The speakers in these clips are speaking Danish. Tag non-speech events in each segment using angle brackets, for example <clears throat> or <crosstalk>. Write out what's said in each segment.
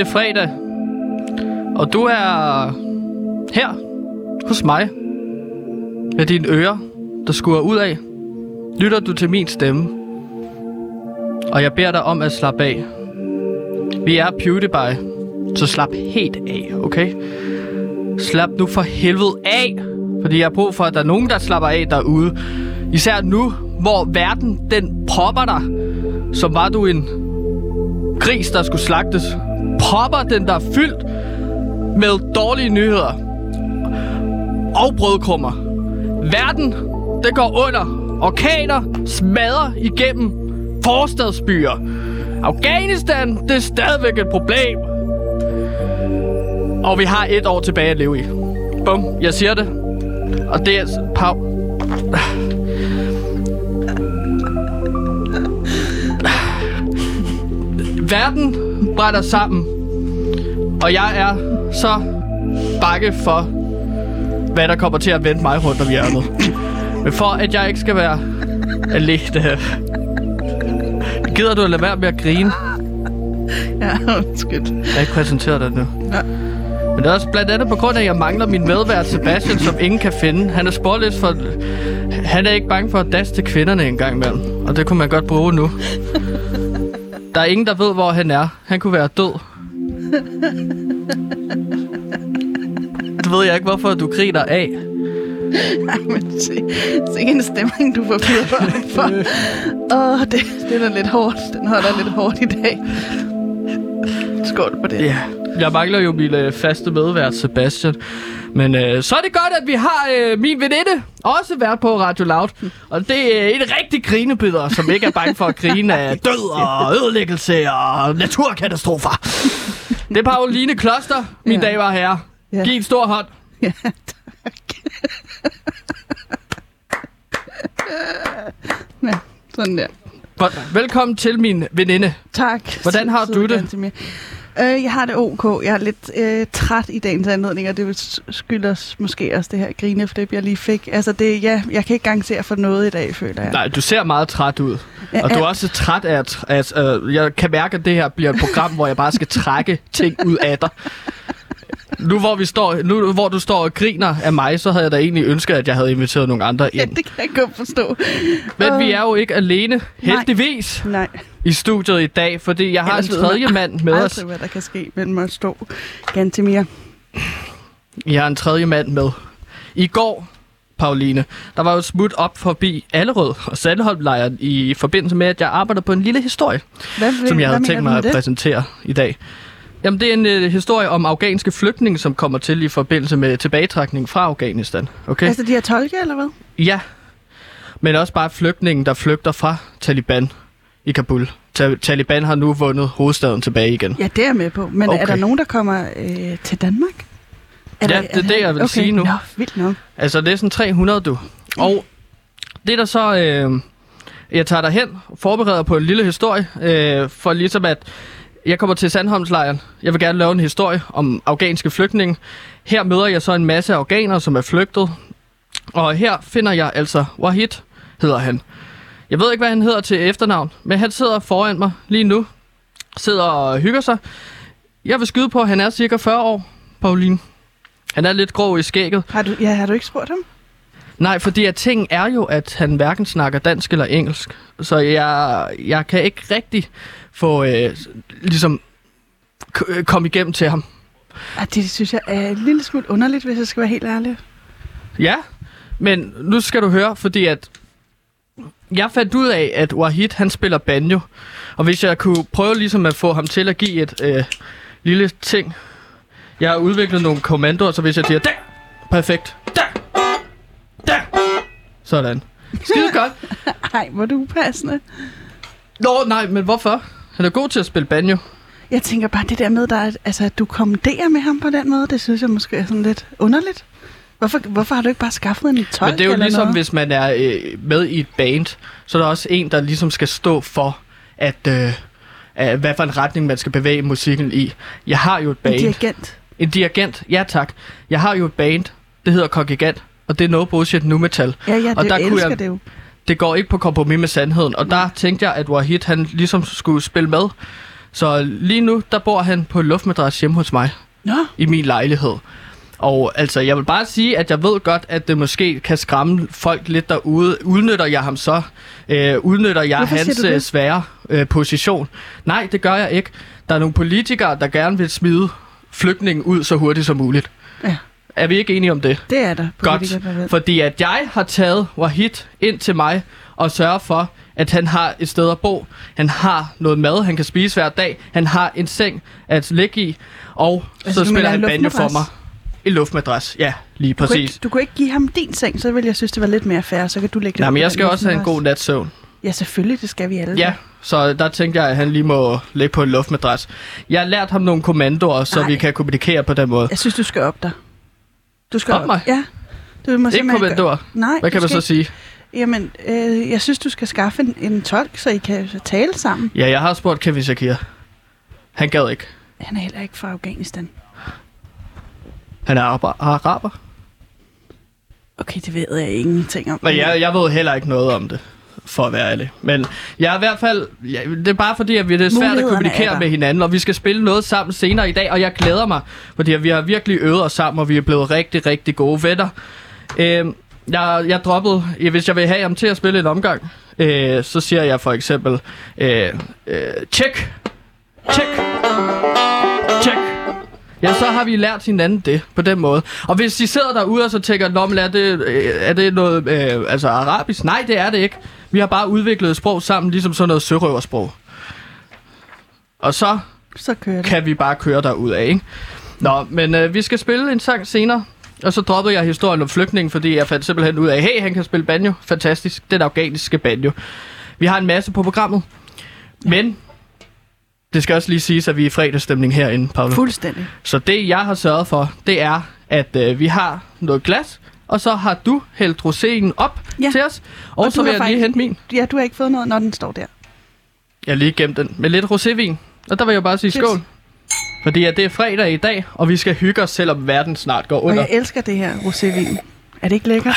Det er fredag, og du er her hos mig med dine ører, der skuer ud af. Lytter du til min stemme, og jeg beder dig om at slappe af. Vi er PewDiePie, så slap helt af, okay? Slap nu for helvede af, fordi jeg har brug for, at der er nogen, der slapper af derude. Især nu, hvor verden den popper dig, som var du en gris, der skulle slagtes popper den, der er fyldt med dårlige nyheder og brødkrummer. Verden, det går under. Orkaner smadrer igennem forstadsbyer. Afghanistan, det er stadigvæk et problem. Og vi har et år tilbage at leve i. Bum, jeg siger det. Og det er... Altså- Pau. Verden brænder sammen. Og jeg er så bakke for, hvad der kommer til at vende mig rundt om hjørnet. Men for at jeg ikke skal være alene, <laughs> gider du at lade være med at grine? Ja, undskyld. Jeg har ikke præsenteret dig nu. Ja. Men det er også blandt andet på grund af, at jeg mangler min medvært Sebastian, som ingen kan finde. Han er sporløs for... Han er ikke bange for at daske til kvinderne en gang imellem. Og det kunne man godt bruge nu. Der er ingen, der ved, hvor han er. Han kunne være død. Det ved jeg ikke, hvorfor du griner af. Ej, men se, se en stemning, du får bydet for. Åh, det, det er lidt hårdt. Den holder lidt hårdt i dag. Skål på det. Ja. Jeg mangler jo min øh, faste medvært, Sebastian. Men øh, så er det godt, at vi har øh, min veninde også været på Radio Loud. Og det er en rigtig grinebyder, som ikke er bange for at grine af <laughs> død og ødelæggelse og naturkatastrofer. Det er Pauline Kloster, mine Ja. damer og herrer. Ja. Giv en stor hånd. Ja, tak. ja, sådan der. Velkommen til min veninde. Tak. Hvordan har du det? Øh, jeg har det ok. Jeg er lidt øh, træt i dagens anledning, og det vil skyldes måske også det her grineflip, jeg lige fik. Altså, det, ja, jeg kan ikke garantere for noget i dag, føler jeg. Nej, du ser meget træt ud. Ja, Og du er ja. også træt af, at, at øh, jeg kan mærke, at det her bliver et program, hvor jeg bare skal trække ting ud af dig. Nu hvor, vi står, nu hvor du står og griner af mig, så havde jeg da egentlig ønsket, at jeg havde inviteret nogle andre Ja, ind. det kan jeg godt forstå. Men Åh. vi er jo ikke alene, heldigvis, Nej, i studiet i dag, fordi jeg har en ellers ved tredje man <coughs> mand med os. aldrig, hvad der kan ske mellem os to. Gantemir. Jeg har en tredje mand med. I går, Pauline, der var jo smut op forbi Allerød og Sandholm-lejren i forbindelse med, at jeg arbejder på en lille historie. Hvad, som jeg havde tænkt mig at det? præsentere i dag. Jamen, det er en øh, historie om afghanske flygtninge, som kommer til i forbindelse med tilbagetrækning fra Afghanistan. Okay? Altså, de har tolke, eller hvad? Ja. Men også bare flygtninge, der flygter fra Taliban i Kabul. Ta- Taliban har nu vundet hovedstaden tilbage igen. Ja, det er jeg med på. Men okay. Er der nogen, der kommer øh, til Danmark? Er Ja, der, det er det, jeg vil okay. sige nu. Nå, vildt nok. Altså, det er sådan 300, du. Og det er der så... Øh, jeg tager dig hen, forbereder på en lille historie, øh, for ligesom at... Jeg kommer til Sandholmslejren. Jeg vil gerne lave en historie om afghanske flygtninge. Her møder jeg så en masse afghanere, som er flygtet. Og her finder jeg altså Wahid, hedder han. Jeg ved ikke, hvad han hedder til efternavn, men han sidder foran mig lige nu. Sidder og hygger sig. Jeg vil skyde på, at han er cirka 40 år, Pauline. Han er lidt grå i skægget. Har du, ja, har du ikke spurgt ham? Nej, fordi at ting er jo, at han hverken snakker dansk eller engelsk. Så jeg, jeg kan ikke rigtig få, øh, ligesom, k- øh, komme igennem til ham. Ah, det synes jeg er en lille smule underligt, hvis jeg skal være helt ærlig. Ja, men nu skal du høre, fordi at jeg fandt ud af, at Wahid, han spiller banjo. Og hvis jeg kunne prøve ligesom at få ham til at give et øh, lille ting. Jeg har udviklet nogle kommandoer, så hvis jeg siger, der, perfekt, der, der, sådan. Skide godt. <laughs> Ej, hvor du upassende. Nå, nej, men hvorfor? Han er god til at spille banjo. Jeg tænker bare, det der med, der, er- altså, at du kommanderer med ham på den måde, det synes jeg måske er sådan lidt underligt. Hvorfor, hvorfor har du ikke bare skaffet en tolk Men det er jo ligesom, noget? hvis man er øh, med i et band, så er der også en, der ligesom skal stå for, at, øh, hvad for en retning man skal bevæge musikken i. Jeg har jo et band. En dirigent. En dirigent, ja tak. Jeg har jo et band, det hedder Kongigant, og det er no bullshit nu metal. Ja, ja, Og det der jeg kunne elsker jeg- det jo. Det går ikke på kompromis med sandheden, og der tænkte jeg, at Wahid han ligesom skulle spille med Så lige nu, der bor han på en luftmadras hjemme hos mig Nå, i min lejlighed. Og altså, jeg vil bare sige, at jeg ved godt, at det måske kan skræmme folk lidt derude. Udnytter jeg ham så? Øh, udnytter jeg Hvorfor hans øh, svære øh, position? Nej, det gør jeg ikke. Der er nogle politikere, der gerne vil smide flygtningen ud så hurtigt som muligt. Ja. Er vi ikke enige om det? det er der. Godt. Fordi at jeg har taget Wahid ind til mig og sørget for, at han har et sted at bo. Han har noget mad, han kan spise hver dag. Han har en seng at ligge i. Og Altså, så spiller han banjo for mig. En luftmadras, ja, lige Du kunne, præcis. ikke, du kunne ikke give ham din seng, så ville jeg synes, det var lidt mere fair. Så kan du lægge dig Nej, men jeg skal også have en god nats søvn. Ja, selvfølgelig, det skal vi alle. Ja, så der tænkte jeg, at han lige må ligge på en luftmadras. Jeg har lært ham nogle kommandoer, så Nej. vi kan kommunikere på den måde. Jeg synes, du skal op dig. Du skal Op mig? Ja. Du må Ikke kommandoer. gøre- Nej, Hvad kan du du så sige? Jamen, øh, jeg synes, du skal skaffe en, en tolk, så I kan tale sammen. Ja, jeg har spurgt Kevin Shakir. Han gad ikke. Han er heller ikke fra Afghanistan. Han er araber. Okay, det ved jeg ingenting om. Men jeg, jeg ved heller ikke noget om det, for at være ærlig. Men jeg er i hvert fald... Ja, det er bare fordi, at vi det er svært at er kommunikere med hinanden, og vi skal spille noget sammen senere i dag, og jeg glæder mig, fordi vi har virkelig øvet os sammen, og vi er blevet rigtig, rigtig gode venner. Øhm, jeg, jeg droppede, hvis jeg vil have ham til at spille en omgang, øh, så siger jeg for eksempel, øh, øh, check, check. Ja, så har vi lært hinanden det på den måde. Og hvis de sidder derude og så tænker, Nå, men er det, øh, er det noget øh, altså arabisk? Nej, det er det ikke. Vi har bare udviklet et sprog sammen, ligesom sådan noget sørøversprog. Og så Så kører det. kan vi bare køre derud af, ikke? Nå, men øh, vi skal spille en sang senere. Og så droppede jeg historien om flygtningen, fordi jeg fandt simpelthen ud af, hey, han kan spille banjo. Fantastisk. Den afghaniske banjo. Vi har en masse på programmet. Men det skal også lige siges, at vi er i fredagsstemning herinde, Paolo. Fuldstændig. Så det, jeg har sørget for, det er, at øh, vi har noget glas, og så har du hældt roséen op Ja. til os. Og, Og og så vil jeg lige faktisk- hente min. Ja, du har ikke fået noget, når den står der. Jeg har lige gemt den med lidt rosévin. Og der vil jeg bare sige Cheers. skål. Fordi at det er fredag i dag, og vi skal hygge os, selvom verden snart går Og under. jeg elsker det her rosévin. Er det ikke lækkert?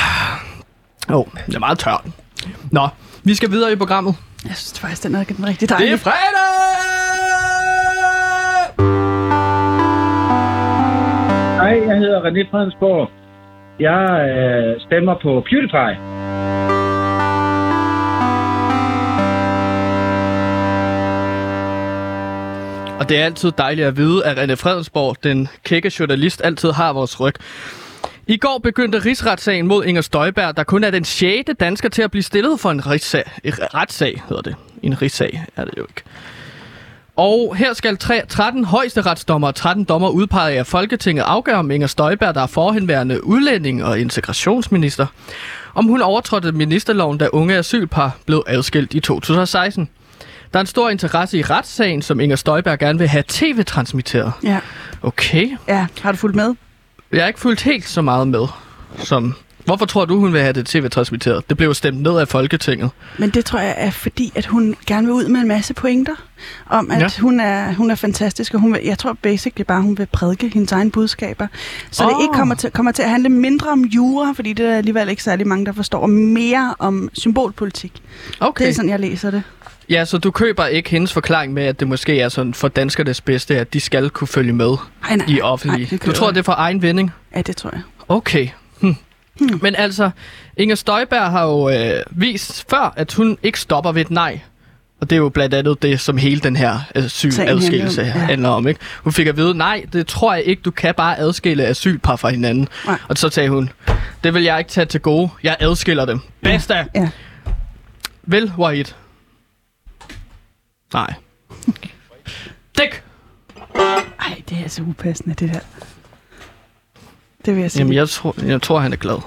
Åh, oh, det er meget tørt. Nå, vi skal videre i programmet. Jeg synes faktisk, den er rigtig Det er dejlig. fredag! Hej, jeg hedder René Fredensborg. Jeg øh, stemmer på PewDiePie. Og det er altid dejligt at vide, at René Fredensborg, den kække journalist, altid har vores ryg. I går begyndte rigsretssagen mod Inger Støjberg, der kun er den 6. dansker til at blive stillet for en rigssag. En retssag hedder det. En rigssag er det jo ikke. Og her skal tre- 13 højesteretsdommer og 13 dommer udpeget af Folketinget afgøre om Inger Støjberg, der er forhenværende udlænding og integrationsminister, om hun overtrådte ministerloven, da unge asylpar blev adskilt i 2016. Der er en stor interesse i retssagen, som Inger Støjberg gerne vil have tv-transmitteret. Ja. Okay. ja, har du fulgt med? Jeg har ikke fulgt helt så meget med, som... Hvorfor tror du, hun vil have det tv-transmitteret? Det blev jo stemt ned af Folketinget. Men det tror jeg er fordi, at hun gerne vil ud med en masse pointer. Om at Ja. hun, er, hun er fantastisk, og hun vil, jeg tror basically bare, hun vil prædike hendes egne budskaber. Så oh. det ikke kommer til, kommer til at handle mindre om jura, fordi det er alligevel ikke særlig mange, der forstår, mere om symbolpolitik. Okay. Det er sådan, jeg læser det. Ja, så du køber ikke hendes forklaring med, at det måske er sådan for danskernes bedste, at de skal kunne følge med Nej, nej, i nej, offentlige. det du tror, det er for egen vinding? Ja, det tror jeg. Okay. Hm. Hmm. Men altså, Inger Støjberg har jo øh, vist før, at hun ikke stopper ved et nej. Og det er jo blandt andet det, som hele den her asyladskillelse handler om, ja. handler om. Ikke? Hun fik at vide, nej, det tror jeg ikke, du kan bare adskille asylpar fra hinanden. Nej. Og så sagde hun, det vil jeg ikke tage til gode. Jeg adskiller dem. Basta! Ja. Vel, Wahid? Nej. <laughs> Dæk! Ej, det er så upassende, det der. Det vil jeg sige. Jamen, jeg tror, jeg tror, han er glad.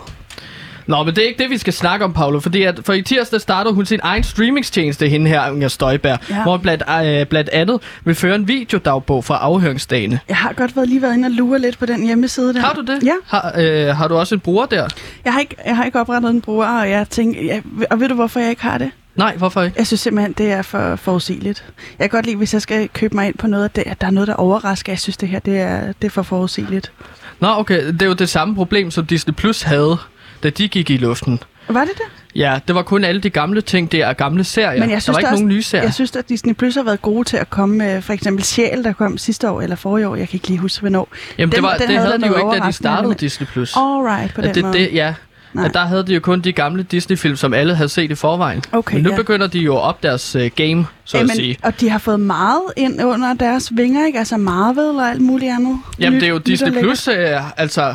Nå, men det er ikke det, vi skal snakke om, Paolo, fordi at for i tirsdag startede hun sin egen streamingstjeneste, hende her, Inger Støjberg, ja. Hvor hun blandt, øh, blandt andet vil føre en videodagbog fra afhøringsdagene. Jeg har godt været lige været inde og lure lidt på den hjemmeside der. Har du det? Ja. Har, øh, har du også en bruger der? Jeg har ikke, jeg har ikke oprettet en bruger, og jeg tænker, jeg, og ved du, hvorfor jeg ikke har det? Nej, hvorfor ikke? Jeg synes simpelthen, det er for forudsigeligt. Jeg kan godt lide, hvis jeg skal købe mig ind på noget, at der er noget, der overrasker. Jeg synes, det her det er, det er for forudsigeligt. Nå, okay, det er jo det samme problem, som Disney Plus havde, da de gik i luften. Var det det? Ja, det var kun alle de gamle ting, det er gamle serier. Men jeg der synes var ikke også, nogen nye serier. Jeg synes, at Disney Plus har været gode til at komme med for eksempel Sjæl, der kom sidste år eller forrige år. Jeg kan ikke lige huske, hvornår. Jamen, det, den- var, den det havde havde de jo ikke, da de startede element. Disney+. Plus. Alright, på den det, måde. det, ja, Nej. at der havde de jo kun de gamle Disney-film, som alle havde set i forvejen. Okay, Men nu ja. begynder de jo op deres uh, game, så at sige. og de har fået meget ind under deres vinger, ikke? Altså Marvel og alt muligt andet. Jamen, Nyt- det er jo og Disney. Plus, øh, altså...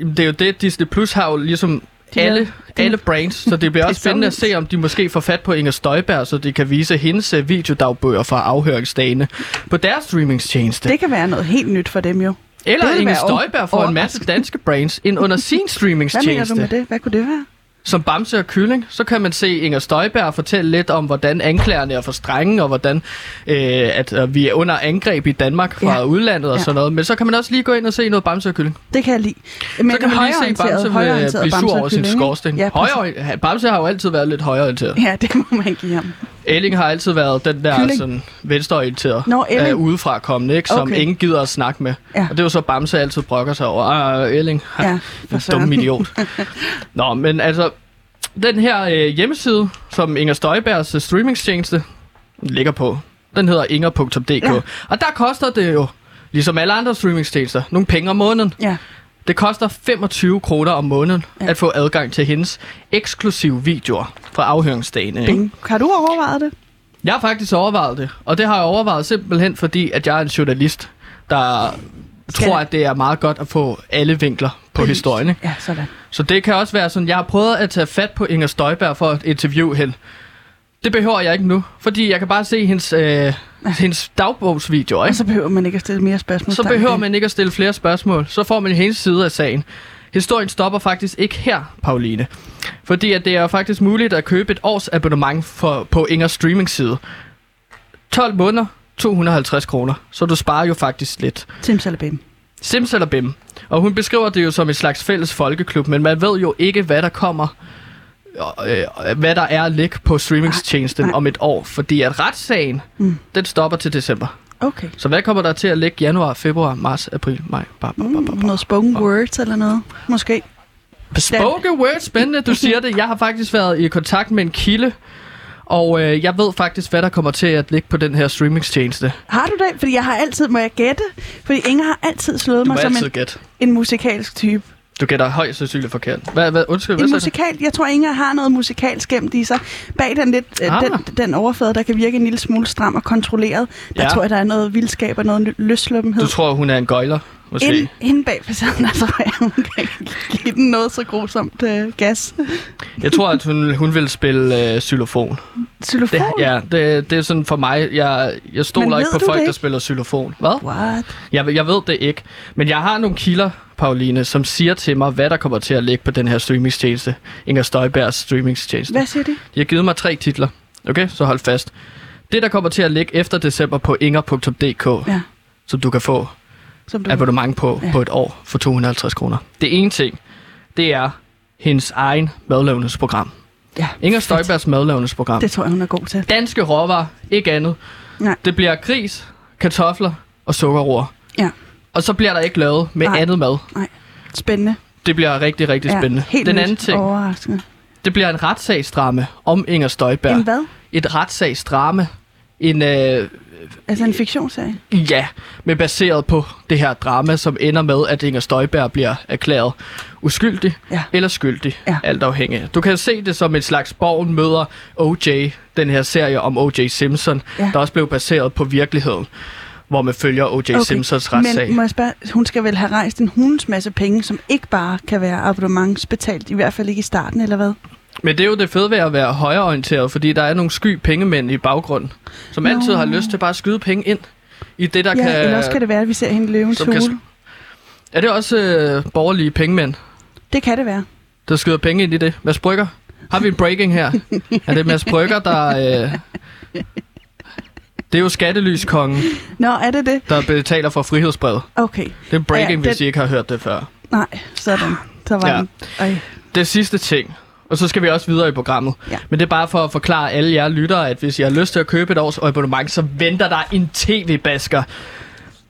Det er jo det, Disney Plus har jo ligesom De alle, lavede- alle brands, så det bliver <laughs> er også spændende at se, om de måske får fat på Inger Støjberg, så de kan vise hendes øh, videodagbøger fra afhøringsdagene på deres streamingstjeneste. Det kan være noget helt nyt for dem jo. Eller Inger Støjberg får en masse danske brands ind under sin Hvad mener du streamingstjeneste. med det? Hvad kunne det være? Som Bamse og Kylling, så kan man se Inger Støjberg fortælle lidt om, hvordan anklagerne er for strenge, og hvordan øh, at, øh, vi er under angreb i Danmark fra Ja. udlandet og Ja. sådan noget. Men så kan man også lige gå ind og se noget Bamse og Kylling. Det kan jeg lide. Men så kan man lige se Bamse højreorienteret blive sur over sin skorsten. Ja. Højre, Bamse har jo altid været lidt højreorienteret. Ja, det må man give ham. Elling har altid været den der Kylling. sådan, venstreorienteret, Nå, Elling. øh, udefra kommende, ikke? som Okay. ingen gider at snakke med. Ja. Og det er jo så Bamse altid brokker sig over. Ah, Elling, <laughs> Ja, dum idiot. <laughs> Nå, men altså, den her øh, hjemmeside, som Inger Støjbergs øh, streamingstjeneste ligger på, den hedder inger.dk. Ja. Og der koster det jo, ligesom alle andre streamingstjenester, nogle penge om måneden. Ja. Det koster 25 kroner om måneden Ja. at få adgang til hendes eksklusive videoer fra afhøringsdagene. ikke? Har du overvejet det? Jeg har faktisk overvejet det, og det har jeg overvejet simpelthen fordi, at jeg er en journalist, der Skal- tror, at det er meget godt at få alle vinkler på Præcis. historien. Ikke? Ja, sådan. Så det kan også være sådan, jeg har prøvet at tage fat på Inger Støjberg for at interviewe hende. Det behøver jeg ikke nu, fordi jeg kan bare se hendes, øh, hendes dagbogsvideoer. Og Ikke? så behøver man ikke at stille mere spørgsmål. Så behøver man ikke at stille flere spørgsmål. Så får man hendes side af sagen. Historien stopper faktisk ikke her, Pauline. Fordi at det er faktisk muligt at købe et års abonnement for, på Ingers streaming side. 12 måneder, 250 kroner. Så du sparer jo faktisk lidt. Simsalabim. Simsalabim. Og hun beskriver det jo som et slags fælles folkeklub, men man ved jo ikke, hvad der kommer, øh, hvad der er at ligge på streamingstjenesten om et år. Fordi at retssagen, Mm. den stopper til december. Okay. Så hvad kommer der til at ligge januar, februar, marts, april, maj? Ba, ba, ba, ba, Mm, ba. noget spoken words eller noget. Måske. Spoken word, spændende, du <laughs> siger det. Jeg har faktisk været i kontakt med en kilde, og øh, jeg ved faktisk, hvad der kommer til at ligge på den her streamingstjeneste. Har du det? Fordi jeg har altid, må jeg gætte? Fordi Inger har altid slået Du mig som altid en, gætte. en musikalsk type. Du gætter højst sandsynligt forkert. Hvad, hvad, undskyld, hvad En musikal, jeg tror, Inger har noget musikalsk gemt i sig. Bag den, lidt, ah. Ah. den, den overflade, der kan virke en lille smule stram og kontrolleret, der Ja. tror jeg, der er noget vildskab og noget løsluppenhed. Du tror, hun er en gøjler, måske? Ind, inde bag facaden, <laughs> der tror jeg, hun kan give den noget så grusomt øh, gas. Jeg tror, at hun, hun vil spille øh, xylofon. Xylofon? Det, ja, det, det er sådan for mig. Jeg, jeg stoler ikke på folk, der spiller xylofon. Hvad? What? Jeg, jeg ved det ikke. Men jeg har nogle kilder, Pauline, som siger til mig, hvad der kommer til at ligge på den her streamingstjeneste. Inger Støjbergs streamingstjeneste. Hvad siger de? De har givet mig tre titler. Okay, så hold fast. Det, der kommer til at ligge efter december på inger.dk, Ja, som du kan få som du... abonnement på Ja. på et år for 250 kroner. Det ene ting, det er hendes egen madlavningsprogram. Ja, Inger. Støjbergs madlavningsprogram. Det tror jeg, hun er god til. Danske råvarer, ikke andet. Nej. Det bliver gris, kartofler og sukkerroer. Ja. Og så bliver der ikke lavet med Nej. andet mad. Spændende. Det bliver rigtig, rigtig Ja, spændende. helt Den anden ting, Overraskende. det bliver en retssagsdramme om Inger Støjberg. En hvad? Et retssagsdrame. En, øh, Altså en fiktionsserie? ja, men baseret på det her drama, som ender med, at Inger Støjberg bliver erklæret uskyldig Ja. eller skyldig. Ja. Alt afhængig. Du kan se det som et slags Borgen møder OJ, den her serie om O.J. Simpson, Ja. der også blev baseret på virkeligheden, hvor man følger O.J. Okay. Simpsons retssag. Men må jeg spørge, hun skal vel have rejst en hunds masse penge, som ikke bare kan være abonnementsbetalt, i hvert fald ikke i starten, eller hvad? Men det er jo det fede ved at være højreorienteret, fordi der er nogle sky pengemænd i baggrunden, som Nå. altid har lyst til bare at skyde penge ind i det, der ja, kan... eller også kan det være, at vi ser hende løvens som kan hule. Er det også øh, borgerlige pengemænd, Det kan det være. der skyder penge ind i det? Mads Brygger? Har vi en breaking her? <laughs> er det Mads Brygger, der... Øh... Det er jo skattelydskongen, Nå, er det det? der betaler for frihedsbrevet. Okay. Det er breaking, Ja, ja, hvis I ikke har hørt det før. Nej, sådan. Så var Ja. den. Ej. Det sidste ting, og så skal vi også videre i programmet. Ja. Men det er bare for at forklare alle jer lyttere, at hvis I har lyst til at købe et års abonnement, så venter der en tv-basker.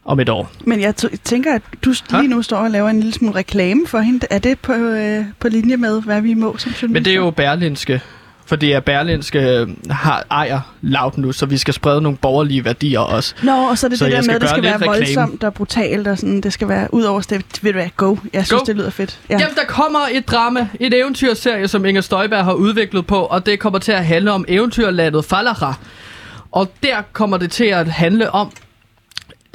om et år. Men jeg tænker, at du lige nu står og laver en lille smule reklame for hende. Er det på, øh, på linje med, hvad vi må som journalister? Men det er jo Berlinske, fordi at Berlinske øh, har, ejer Loud nu, så vi skal sprede nogle borgerlige værdier også. Nå, og så er det Så det der med, at det skal være reklame. voldsomt og brutalt, og sådan, det skal være ud over det. Ved du hvad, go. Jeg synes, Go. det lyder fedt. Ja. Jamen, der kommer et drama, et eventyrserie, som Inger Støjberg har udviklet på, og det kommer til at handle om eventyrlandet Falara. Og der kommer det til at handle om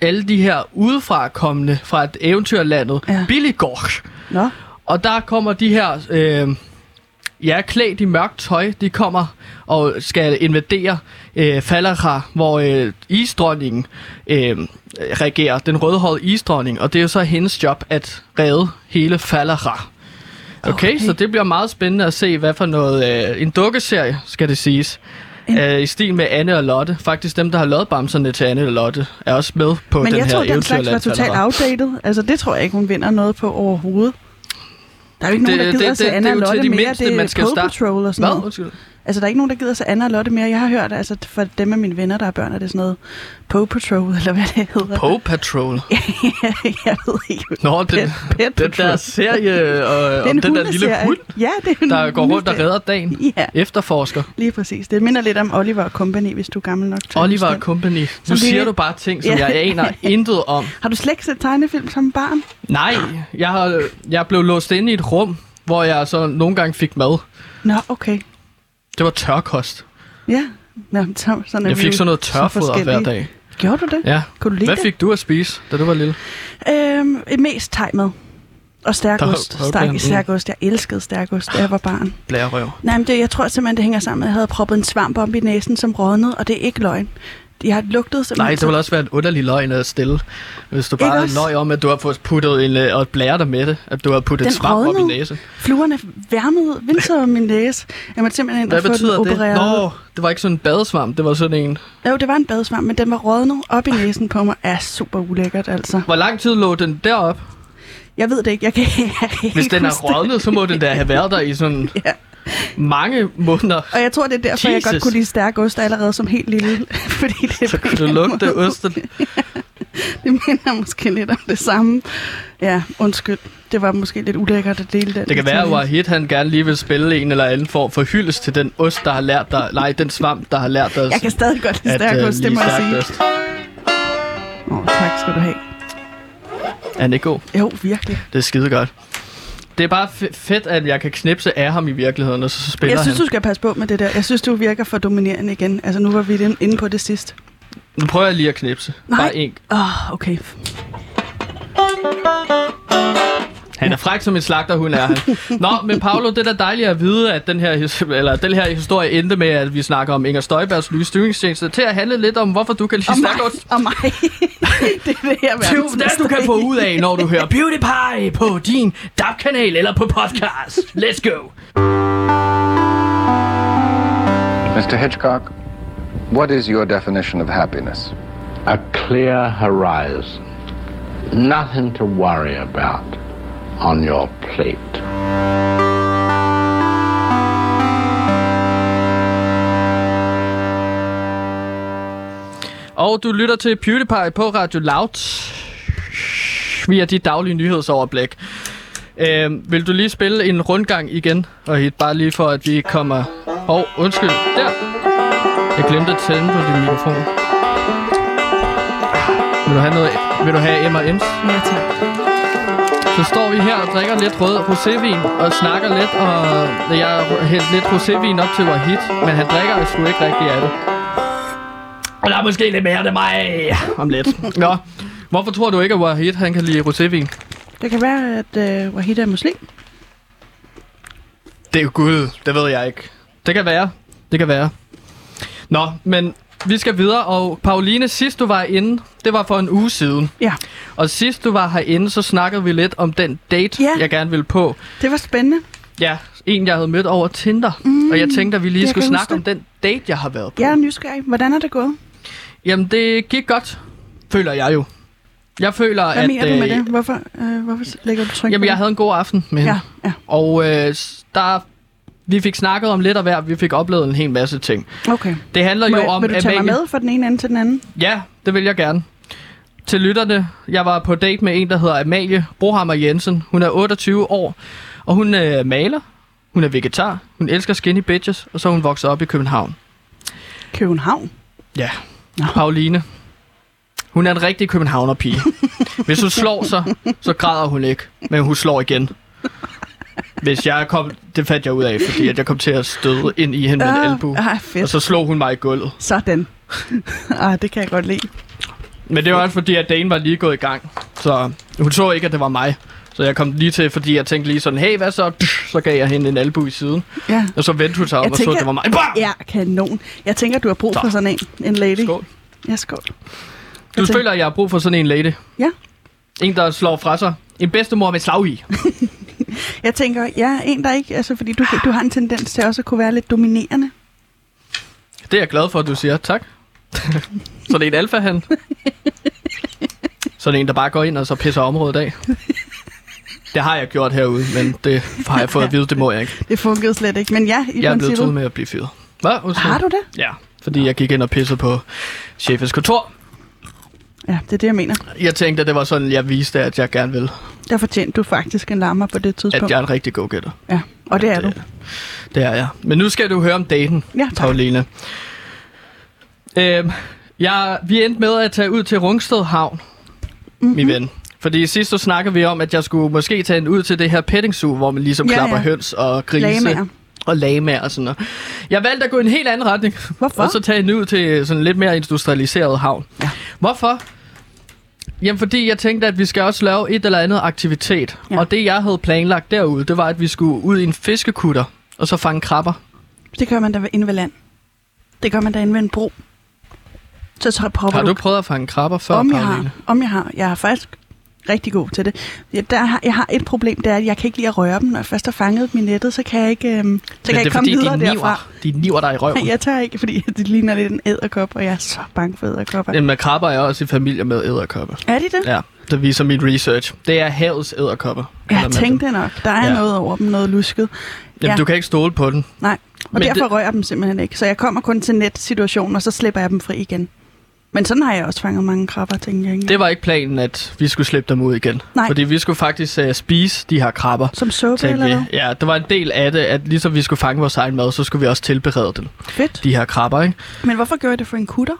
alle de her udefra kommende fra et eventyrlandet, Ja. Billigård. Nå, Og der kommer de her, øh, ja, klædt i mørkt tøj, de kommer og skal invadere øh, Falara, hvor øh, isdronningen øh, regerer, den rødhårede isdronning, og det er jo så hendes job at redde hele Falara. Okay, Okay. så det bliver meget spændende at se, hvad for noget, øh, en dukkeserie, skal det siges. En- Øh, I stil med Anne og Lotte. Faktisk dem, der har lavet bamserne til Anne og Lotte, er også med på men den jeg her tror, den slags var totalt outdated. Altså, det tror jeg ikke, hun vinder noget på overhovedet. Der er jo ikke Det- nogen, der det- gider det- se det Anna er og jo til Lotte de mere. mindste, det er man skal starte- Patrol og sådan Hvad? noget. Undskyld. Altså, der er ikke nogen, der gider se Anna og Lotte mere. Jeg har hørt, altså, for dem af mine venner, der er børn, er det sådan noget Paw Patrol, <laughs> eller hvad det hedder. Paw Patrol. <laughs> jeg ved ikke. Nå, den, Pet, pet den der serie <laughs> og, Det er om en den der lille hund, Ja, det er der går rundt og redder dagen. Ja, Efterforsker. lige præcis. Det minder lidt om Oliver og Company, hvis du er gammel nok Oliver den. Company. Nu siger du bare ting, som Ja. jeg aner intet om. Har du slet ikke set tegnefilm som barn? Nej, jeg, har, jeg blev låst inde i et rum, hvor jeg så nogle gange fik mad. Nå, okay. Det var tørkost. Ja. Nå, så, sådan Jeg fik sådan noget så tørfoder hver forskellige. dag. Gjorde du det? Ja. Kunne du lide Hvad det? fik du at spise, da du var lille? Øhm, mest tegmad. Og stærkost. Der- okay, Stærk, mm. stærkost. Jeg elskede stærkost, da jeg var barn. Blærerøv. Nej, men det, jeg tror simpelthen, det hænger sammen med, at jeg havde proppet en svamp op i næsen, som rådnede, og det er ikke løgn. Jeg har lugtet simpelthen... Nej, det ville også være en underlig løgn at stille. Hvis du bare løg om, at du har fået puttet en, øh, og blære dig med det. At du har puttet Den svamp op i næsen. Fluerne værmede vinter min næse. Jeg måtte simpelthen Hvad få den betyder det? opereret. Nå, det var ikke sådan en badesvamp. Det var sådan en... Jo, det var en badesvamp, men den var rådnet op i næsen på mig. Er super ulækkert, altså. Hvor lang tid lå den derop? Jeg ved det ikke. Jeg kan, jeg kan Hvis den er rådnet, så må den da have været der i sådan Ja. Mange måneder. Og jeg tror, det er derfor, jeg godt Jesus. kunne lide stærk ost allerede som helt lille. <laughs> Fordi det Så kunne du lugte osten. <laughs> Det minder måske lidt om det samme. Ja, undskyld. Det var måske lidt ulækkert at dele den. Det kan være, at. Wahid han gerne lige vil spille en eller anden form for hyldest til den ost, der har lært dig... Nej, den svamp, der har lært dig... Jeg kan stadig godt lide stærk øh, ost, det må jeg sige. ost. Åh, oh, tak skal du have. Er den ikke god? Jo, virkelig. Det er skide godt. Det er bare fe- fedt, at jeg kan knipse af ham i virkeligheden, og så spiller Jeg synes, han. du skal passe på med det der. Jeg synes, du virker for dominerende igen. Altså, nu var vi inde på det sidst. Nu prøver jeg lige at knipse. Nej. Bare en. Åh, oh, okay. Han er fræk som en slagterhund, er han. Nå, men Paolo, det er da dejligt at vide, at den her, his- eller den her historie endte med, at vi snakker om Inger Støjbergs nye styringstjeneste, til at handle lidt om, hvorfor du kan lide stærkost. Og mig. <laughs> det er det her Det er jo du kan få ud af, når du hører <laughs> PewDiePie på din DAB-kanal eller på podcast. Let's go! Mr. Hitchcock, what is your definition of happiness? a clear horizon, nothing to worry about on your plate. Og du lytter til PewDiePie på Radio Loud via dit daglige nyhedsoverblik. Øh, vil du lige spille en rundgang igen, og hit bare lige for, at vi kommer... Åh, oh, undskyld. Der. Jeg glemte at tænde på din mikrofon. Vil du have noget... Vil du have M&M's? Ja, tak. Så står vi her og drikker lidt rød rosévin og snakker lidt, og jeg har hældt lidt rosévin op til Wahid, men han drikker sgu ikke rigtig af det. Og der er måske lidt mere end mig om lidt. Nå, hvorfor tror du ikke, at Wahid han kan lide rosévin? Det kan være, at uh, Wahid er muslim. Det er jo gud, det ved jeg ikke. Det kan være, det kan være. Nå, men vi skal videre, og Pauline, sidst du var inde, det var for en uge siden. Ja, Og sidst du var herinde, så snakkede vi lidt om den date, Ja. jeg gerne ville på. det var spændende. Ja, en jeg havde mødt over Tinder. Mm, og jeg tænkte, at vi lige skulle snakke om den date, jeg har været på. Jeg er nysgerrig. Hvordan er det gået? Jamen, det gik godt, føler jeg jo. Jeg føler, Hvad at... mener du med øh, det? Hvorfor, øh, hvorfor lægger du tryk Jamen, jeg havde en god aften med hende. Ja, ja. Og øh, der... Vi fik snakket om lidt af hver, vi fik oplevet en hel masse ting. Okay. Det handler Må jo om... vil du tage mig med fra den ene ende til den anden? Ja, det vil jeg gerne. til lytterne. Jeg var på date med en, der hedder Amalie Brohammer Jensen. Hun er 28 år, og hun er maler. Hun er vegetar. Hun elsker skinny bitches, og så er hun vokset op i København. København. Ja, Nå. Pauline. Hun er en rigtig københavner-pige. <laughs> Hvis hun slår sig, så græder hun ikke, men hun slår igen. Hvis jeg kom, det fandt jeg ud af, fordi at jeg kom til at støde ind i hende med en albu. Ah, Og fedt. så slog hun mig i gulvet. Sådan. <laughs> ah, det kan jeg godt lide. Men det var også fordi, at dagen var lige gået i gang. Så hun så ikke, at det var mig. Så jeg kom lige til, fordi jeg tænkte lige sådan, hey, hvad så? Så gav jeg hende en albu i siden. Ja. Og så vendte hun sig om og så, at det var mig. Bam! Ja, kanon. Jeg tænker, du har brug for Så. sådan en, en lady. Skål. Ja, skål. Du Jeg føler, at jeg har brug for sådan en lady. Ja. En, der slår fra sig. En bedstemor med slag i. <laughs> Jeg tænker, ja, en der ikke, altså fordi du, du har en tendens til også at kunne være lidt dominerende. Det er jeg glad for, at du siger. Tak. <laughs> så det er en alfa han. Sådan en, der bare går ind og så pisser området af. Det har jeg gjort herude, men det har jeg fået at vide, det må jeg ikke. Det funkede slet ikke. Men ja, i Jeg er blevet truet med at blive fyret. Hvad? Undskyld. Har du det? Ja, fordi jeg gik ind og pissede på chefens kontor. Ja, det er det, jeg mener. Jeg tænkte, at det var sådan, jeg viste, at jeg gerne vil. Der fortjente du faktisk en lammer på det At tidspunkt. jeg er en rigtig go-getter. Ja, og det er du. Det, det er jeg. Men nu skal du høre om daten, Ja, tak. Pauline. Øhm, jeg, vi endte med at tage ud til Rungsted Havn, Mhm. mm-hmm. min ven. Fordi sidst så snakkede vi om, at jeg skulle måske tage en ud til det her petting zoo, hvor man ligesom Ja, ja, klapper ja. høns og grise. Lamaer. Og lamaer og sådan noget. Jeg valgte at gå i en helt anden retning. Hvorfor? Og så tage en ud til sådan lidt mere industrialiseret havn. Ja. Hvorfor? Jamen fordi jeg tænkte, at vi skal også lave et eller andet aktivitet. Ja. Og det jeg havde planlagt derude, det var, at vi skulle ud i en fiskekutter. Og så fange krabber. Det gør man da inde ved land. Det gør man da inde ved en bro. Så, så prøver Har du, du prøvet at fange krabber før, om jeg Pauline? har. Om jeg har. Jeg er faktisk rigtig god til det. Jeg, der har, jeg har et problem, det er, at jeg kan ikke lide at røre dem. Når jeg først har fanget dem i nettet, så kan jeg ikke, øhm, så kan jeg ikke komme fordi, videre de derfra. niver, de niver dig i røven. Jeg tager ikke, fordi det ligner lidt en æderkop, og jeg er så bange for æderkopper. Jamen, krabber er også i familie med æderkopper. Er de det? Ja, det viser min research. Det er havets æderkopper. Jeg tænkte det nok. Der er Ja. noget over dem, noget lusket. Jamen, ja. du kan ikke stole på den. Nej, og Men derfor det- rører jeg dem simpelthen ikke. Så jeg kommer kun til net-situationen, og så slipper jeg dem fri igen. Men sådan har jeg også fanget mange krabber, tænker jeg. Det var ikke planen, at vi skulle slippe dem ud igen. Nej. Fordi vi skulle faktisk uh, spise de her krabber. Som suppe eller hvad? Ja, det var en del af det, at ligesom vi skulle fange vores egen mad, så skulle vi også tilberede den. Fedt. De her krabber, ikke? Men hvorfor gjorde jeg det for en kutter?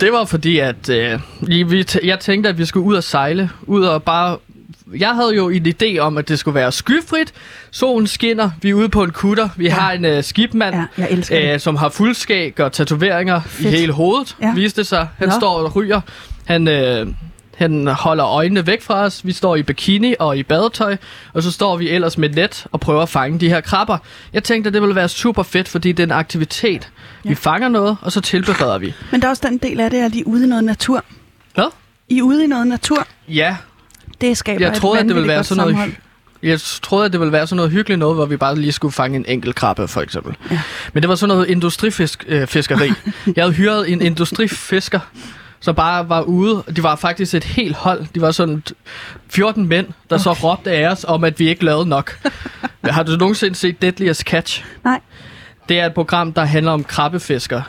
Det var fordi, at øh, vi t- jeg tænkte, at vi skulle ud og sejle. Ud og bare... Jeg havde jo en idé om, at det skulle være skyfrit. Solen skinner. Vi er ude på en kutter. Vi ja. har en øh, skibmand, Ja, jeg elsker det. øh, som har fuldskæg og tatoveringer Fedt. i hele hovedet, Ja. viste sig. Han Nå. står og ryger. Han, øh, han holder øjnene væk fra os. Vi står i bikini og i badetøj, og så står vi ellers med net og prøver at fange de her krabber. Jeg tænkte, at det ville være super fedt, fordi det er en aktivitet. Ja. Vi fanger noget, og så tilbereder vi. Men der er også den del af det, at I er ude i noget natur. Hvad? I er ude i noget natur. Ja, Det skaber jeg et troede, at det ville være sådan noget... sammenhold. Jeg troede, at det ville være sådan noget hyggeligt noget, hvor vi bare lige skulle fange en enkelt krabbe, for eksempel. Ja. Men det var sådan noget industrifiskeri. Øh, fiskeri. <laughs> jeg havde hyret en industrifisker, som bare var ude. De var faktisk et helt hold. De var sådan t- 14 mænd, der okay. så råbte af os om, at vi ikke lavede nok. <laughs> Har du nogensinde set Deadliest Catch? Nej. Det er et program, der handler om krabbefisker.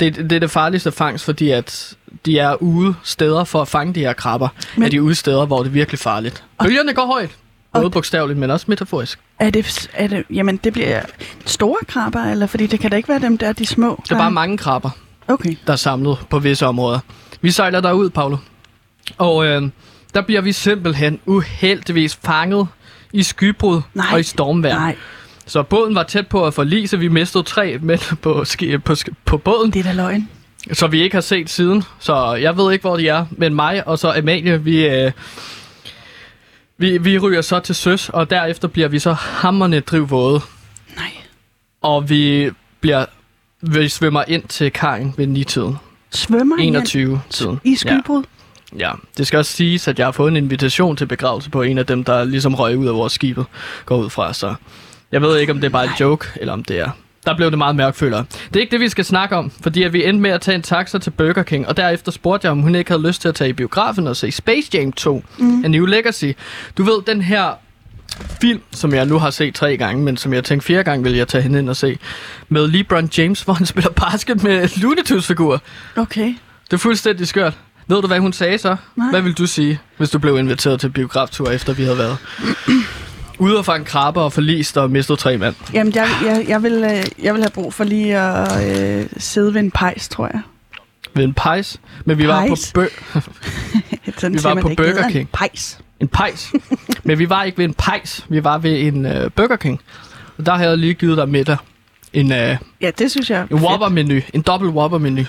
Det, det er det farligste fangst, fordi at de er ude steder for at fange de her krabber. Men-. Er de ude steder, hvor det er virkelig farligt. Bølgerne går højt. Både Og- bogstaveligt, men også metaforisk. Er det, er det, jamen, det bliver store krabber, eller? Fordi det kan da ikke være dem der, de små. Der er bare mange krabber, Okay. der er samlet på visse områder. Vi sejler derud, Paolo. Og øh, der bliver vi simpelthen uheldigvis fanget i skybrud Nej. og i stormvejr. Nej, Så båden var tæt på at forlise. Vi mistede tre mænd på, ski, på, på båden. det er da løgn. Så vi ikke har set siden. Så jeg ved ikke, hvor de er. Men mig og så Amalie, vi, øh, vi, vi ryger så til søs, og derefter bliver vi så hammerne drivvåde. Nej. Og vi bliver vi svømmer ind til kajen ved 9-tiden. Svømmer I 21-tiden. i skybrud? Ja. ja, det skal også siges, at jeg har fået en invitation til begravelse på en af dem, der ligesom røg ud af vores skibet går ud fra. Så jeg ved ikke, om det er bare en joke, eller om det er... Der blev det meget mørkt, føler jeg. Det er ikke det, vi skal snakke om, fordi at vi endte med at tage en taxa til Burger King, og derefter spurgte jeg, om hun ikke havde lyst til at tage i biografen og se Space Jam 2, mm. A New Legacy. Du ved, den her film, som jeg nu har set tre gange, men som jeg tænkte fire gange, vil jeg tage hende ind og se, med LeBron James, hvor han spiller basket med Looney Tunes-figurer. Okay. Det er fuldstændig skørt. Ved du, hvad hun sagde så? Nej. Hvad vil du sige, hvis du blev inviteret til biograftur, efter vi havde været? Ude og fange krabber og forlist og mistet tre mand. Jamen, jeg, jeg, jeg, vil, øh, jeg vil have brug for lige at øh, sidde ved en pejs, tror jeg. Ved en pejs. Men vi var på Pejs? bø... <laughs> Vi var på Burger King. En pejs. En pejs. <laughs> Men vi var ikke ved en pejs. Vi var ved en uh, Burger King. Og der havde jeg lige givet dig middag. En, uh, Ja, det synes jeg en Whopper-menu. En dobbelt Whopper-menu.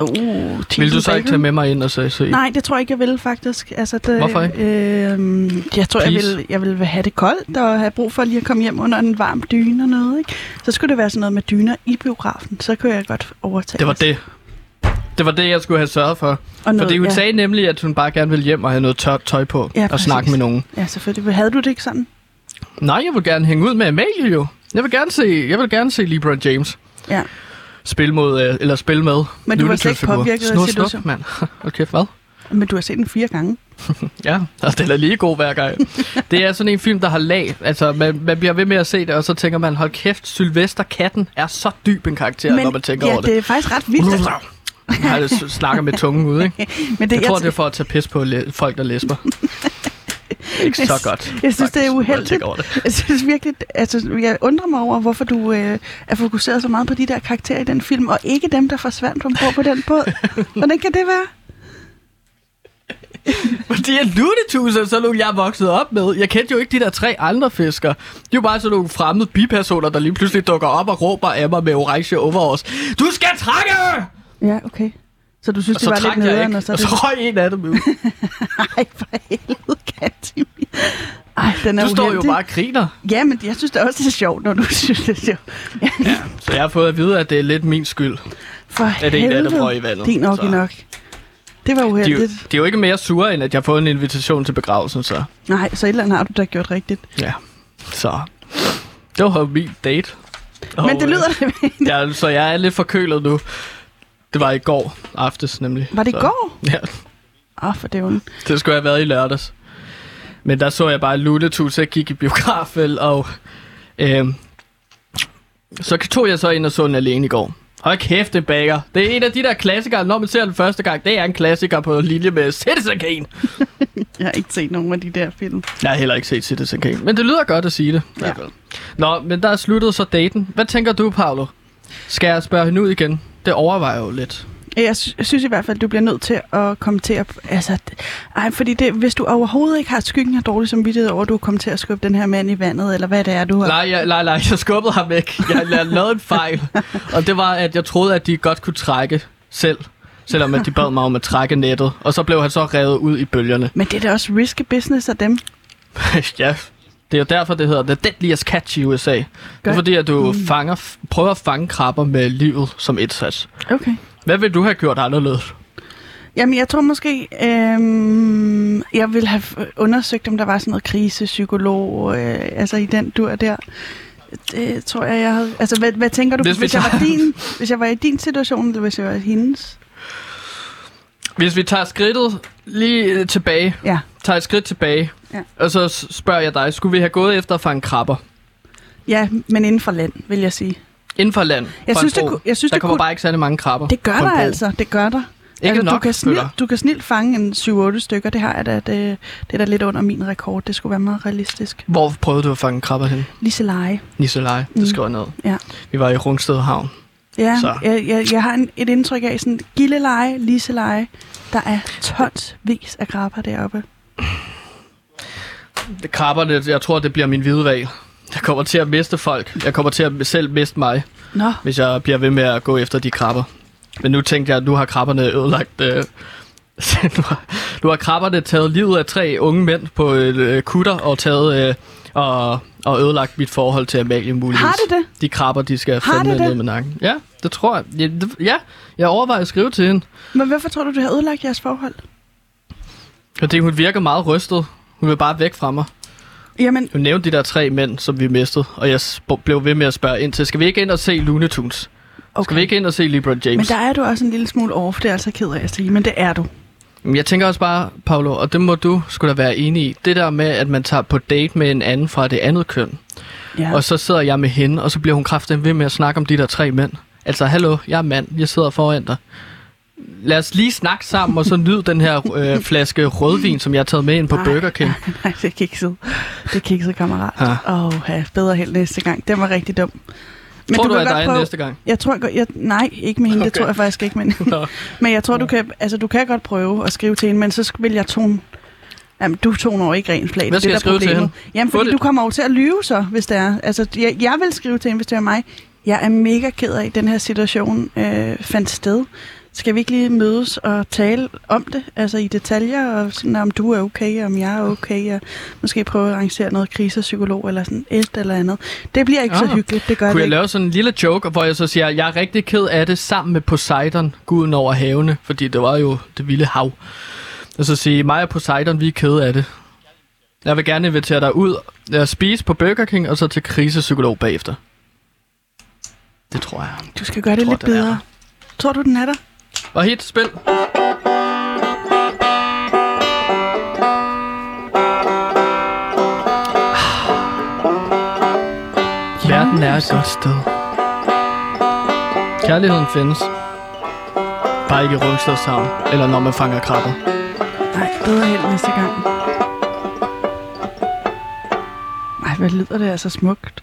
Uh, Vil du så ikke tage med mig ind og så, så Nej, det tror jeg ikke, jeg vil faktisk. Altså, det, Hvorfor ikke? Øh, jeg tror, jeg vil, jeg vil have det koldt og have brug for lige at komme hjem under en varm dyne og noget. Ikke? Så skulle det være sådan noget med dyner i biografen. Så kunne jeg godt overtage Det var det. Det var det, jeg skulle have sørget for. Og noget, Fordi hun ja. sagde nemlig, at hun bare gerne ville hjem og have noget tørt tøj på. Ja, og præcis. snakke med nogen. Ja, selvfølgelig. Havde du det ikke sådan? Nej, jeg vil gerne hænge ud med Amalie jo. Jeg vil gerne se, jeg vil gerne se LeBron James Ja. Spille mod, øh, eller spille med. Men du var slet ikke påvirket af situationen? mand. <laughs> Okay, hvad? Men du har set den fire gange. <laughs> Ja, altså, den er lige god hver gang. <laughs> det er sådan en film, der har lag. Altså, man, man bliver ved med at se det, og så tænker man, hold kæft, Sylvester Katten er så dyb en karakter, når man tænker ja, over det. det er faktisk ret vildt. at- s- snakker med tungen ud, ikke? Men det, Jeg tror, det er for at tage pis på læ- folk, der læsper. Ikke så godt. Jeg synes, det er jeg uheldigt. over det. Jeg synes virkelig, altså, jeg undrer mig over, hvorfor du øh, er fokuseret så meget på de der karakterer i den film, og ikke dem, der forsvandt ombord på den båd. Hvordan kan det være? Fordi at Looney Tunes er sådan nogle, jeg er vokset op med. Jeg kendte jo ikke de der tre andre fisker. De er jo bare sådan nogle fremmede bipersoner, der lige pludselig dukker op og råber af mig med orange overalls. Du skal trække! Ja, okay. Så du synes, Og det var lidt nederen, og så er og det... så røg en af dem ud. <laughs> Ej, for helvede, Katimir. Ej, den er Du står jo uheldig. bare og griner. Ja, men jeg synes det også, det er sjovt, når du <laughs> synes, det er sjovt. Ja. Så jeg har fået at vide, at det er lidt min skyld. For det en af dem helvede. røg i vandet, Din nok så. nok. Det var De er, jo, uheldigt. de er jo ikke mere sure, end at jeg har fået en invitation til begravelsen, så Nej, så et eller andet har du da gjort rigtigt. ja. Så det var min date. Men det Og, lyder øh, det. Ja, så jeg er lidt forkølet nu. Det var i går aftes nemlig. Var det i går? Ja, Åh, oh, for det det skulle have været i lørdags. Men der så jeg bare Looney Tunes, jeg gik i biografen, og øhm, så tog jeg så ind og så den alene i går. Hold kæft, det bager. Det er en af de der klassikere, når man ser den første gang, det er en klassiker på linje med Citizen Kane. <laughs> Jeg har ikke set nogen af de der film. Jeg har heller ikke set Citizen Kane, men det lyder godt at sige det. Ja. Nå, men der er sluttet så daten. Hvad tænker du, Paolo? Skal jeg spørge hende ud igen? Det overvejer jo lidt. Jeg sy- synes i hvert fald, du bliver nødt til at kommentere... Altså, ej, fordi det, hvis du overhovedet ikke har skyggen af dårlig samvittighed over, at du kommer til at skubbe den her mand i vandet, eller hvad det er, du har... Nej, jeg, nej, nej, jeg skubbede ham væk. Jeg, jeg lavede en fejl. <laughs> Og det var, at jeg troede, at de godt kunne trække selv. Selvom at de bad mig om at trække nettet. Og så blev han så revet ud i bølgerne. Men det er da også risky business af dem. <laughs> ja, det er jo derfor, det hedder The Deadliest Catch i USA. Det er fordi, at du fanger, prøver at fange krabber med livet som et sats. Okay. Hvad vil du have gjort anderledes? Jamen, jeg tror måske, øhm, jeg vil have undersøgt, om der var sådan noget krisepsykolog, øh, altså i den dur der. Det tror jeg, jeg havde... Altså, hvad, hvad tænker du, Hvis hvis, vi hvis, jeg var din, hvis jeg var i din situation, eller hvis jeg var i hendes? Hvis vi tager skridtet lige tilbage, Ja. Tager et skridt tilbage, Ja. og så spørger jeg dig, skulle vi have gået efter at fange krabber? Ja, men inden for land, vil jeg sige. Inden for land? Jeg synes, det jeg synes, der kommer kunne- bare ikke særlig mange krabber. Det gør der altså, det gør der. Ikke altså, nok, du, kan snilt, du kan snilt fange en 7-8 stykker, det har jeg da, det, det er da lidt under min rekord. Det skulle være meget realistisk. Hvor prøvede du at fange krabber hen? Lise Leje. Nisselej, det Mm. skriver jeg ned. Ja. Vi var i Rungsted Havn. Ja, Så. jeg, jeg, jeg har en, et indtryk af sådan gildeleje, liseleje. Der er tonsvis af krabber deroppe. Det krabberne, jeg tror, det bliver min hvideval. Jeg kommer til at miste folk. Jeg kommer til at selv miste mig, Nå, hvis jeg bliver ved med at gå efter de krabber. Men nu tænkte jeg, at nu har krabberne ødelagt... Øh, <laughs> nu, har, nu har krabberne taget livet af tre unge mænd på øh, kutter og taget... Øh, og, og ødelagt mit forhold til Amalie muligvis. har det det? De krabber, de skal Har fandme det det? ned med nakken. Ja, det tror jeg. Ja, det, ja, jeg overvejer at skrive til hende. Men hvorfor tror du, det har ødelagt jeres forhold? Fordi hun virker meget rystet. Hun vil bare væk fra mig. Jamen, Hun nævnte de der tre mænd, som vi mistede, og jeg blev ved med at spørge ind til, skal vi ikke ind og se Looney Tunes? Okay. Skal vi ikke ind og se LeBron James? men der er du også en lille smule off, det er altså ked af at sige, men det er du. Jeg tænker også bare, Paolo, og det må du skulle da være enig i, det der med, at man tager på date med en anden fra det andet køn, Ja. og så sidder jeg med hende, og så bliver hun kraftigt ved med at snakke om de der tre mænd. Altså, hallo, jeg er mand, jeg sidder foran dig. Lad os lige snakke sammen, og så nyd den her øh, flaske rødvin, som jeg har taget med ind på Nej, Burger King. <laughs> Nej, det er kikset. Det er kikset, kammerat. Ja. Åh, oh, ja, bedre held næste gang. Den var rigtig dum. Men Tror du, kan at der er prøve- næste gang? Jeg tror godt, jeg, nej, ikke med hende, okay. det tror jeg faktisk ikke, <laughs> Nå. men jeg tror, du kan, altså, du kan godt prøve at skrive til hende, men så vil jeg tone, jamen, du toner jo ikke rent flag. Hvad skal det, jeg skrive til problemet. Jamen, fordi det. du kommer over til at lyve så, hvis det er. Altså, jeg, jeg vil skrive til hende, hvis det er mig. Jeg er mega ked af, at den her situation øh, fandt sted. Skal vi ikke lige mødes og tale om det, altså i detaljer, og sådan, om du er okay, om jeg er okay, og måske prøve at arrangere noget krisepsykolog eller sådan et eller andet. Det bliver ikke ah. så Ah. hyggeligt, det gør Kunne det jeg ikke. lave sådan en lille joke, hvor jeg så siger, jeg er rigtig ked af det sammen med Poseidon, guden over havene, fordi det var jo det vilde hav. Og så sige, mig og Poseidon, vi er kede af det. Jeg vil gerne invitere dig ud og spise på Burger King, og så til krisepsykolog bagefter. Det tror jeg. Du skal gøre det tror, lidt bedre. Tror du, den er der? Og hit, spil. Verden er et godt sted. Kærligheden findes. Bare ikke i Rungstadshavn, eller når man fanger krabber. Nej, bedre held næste gang. Ej, hvad lyder det altså smukt.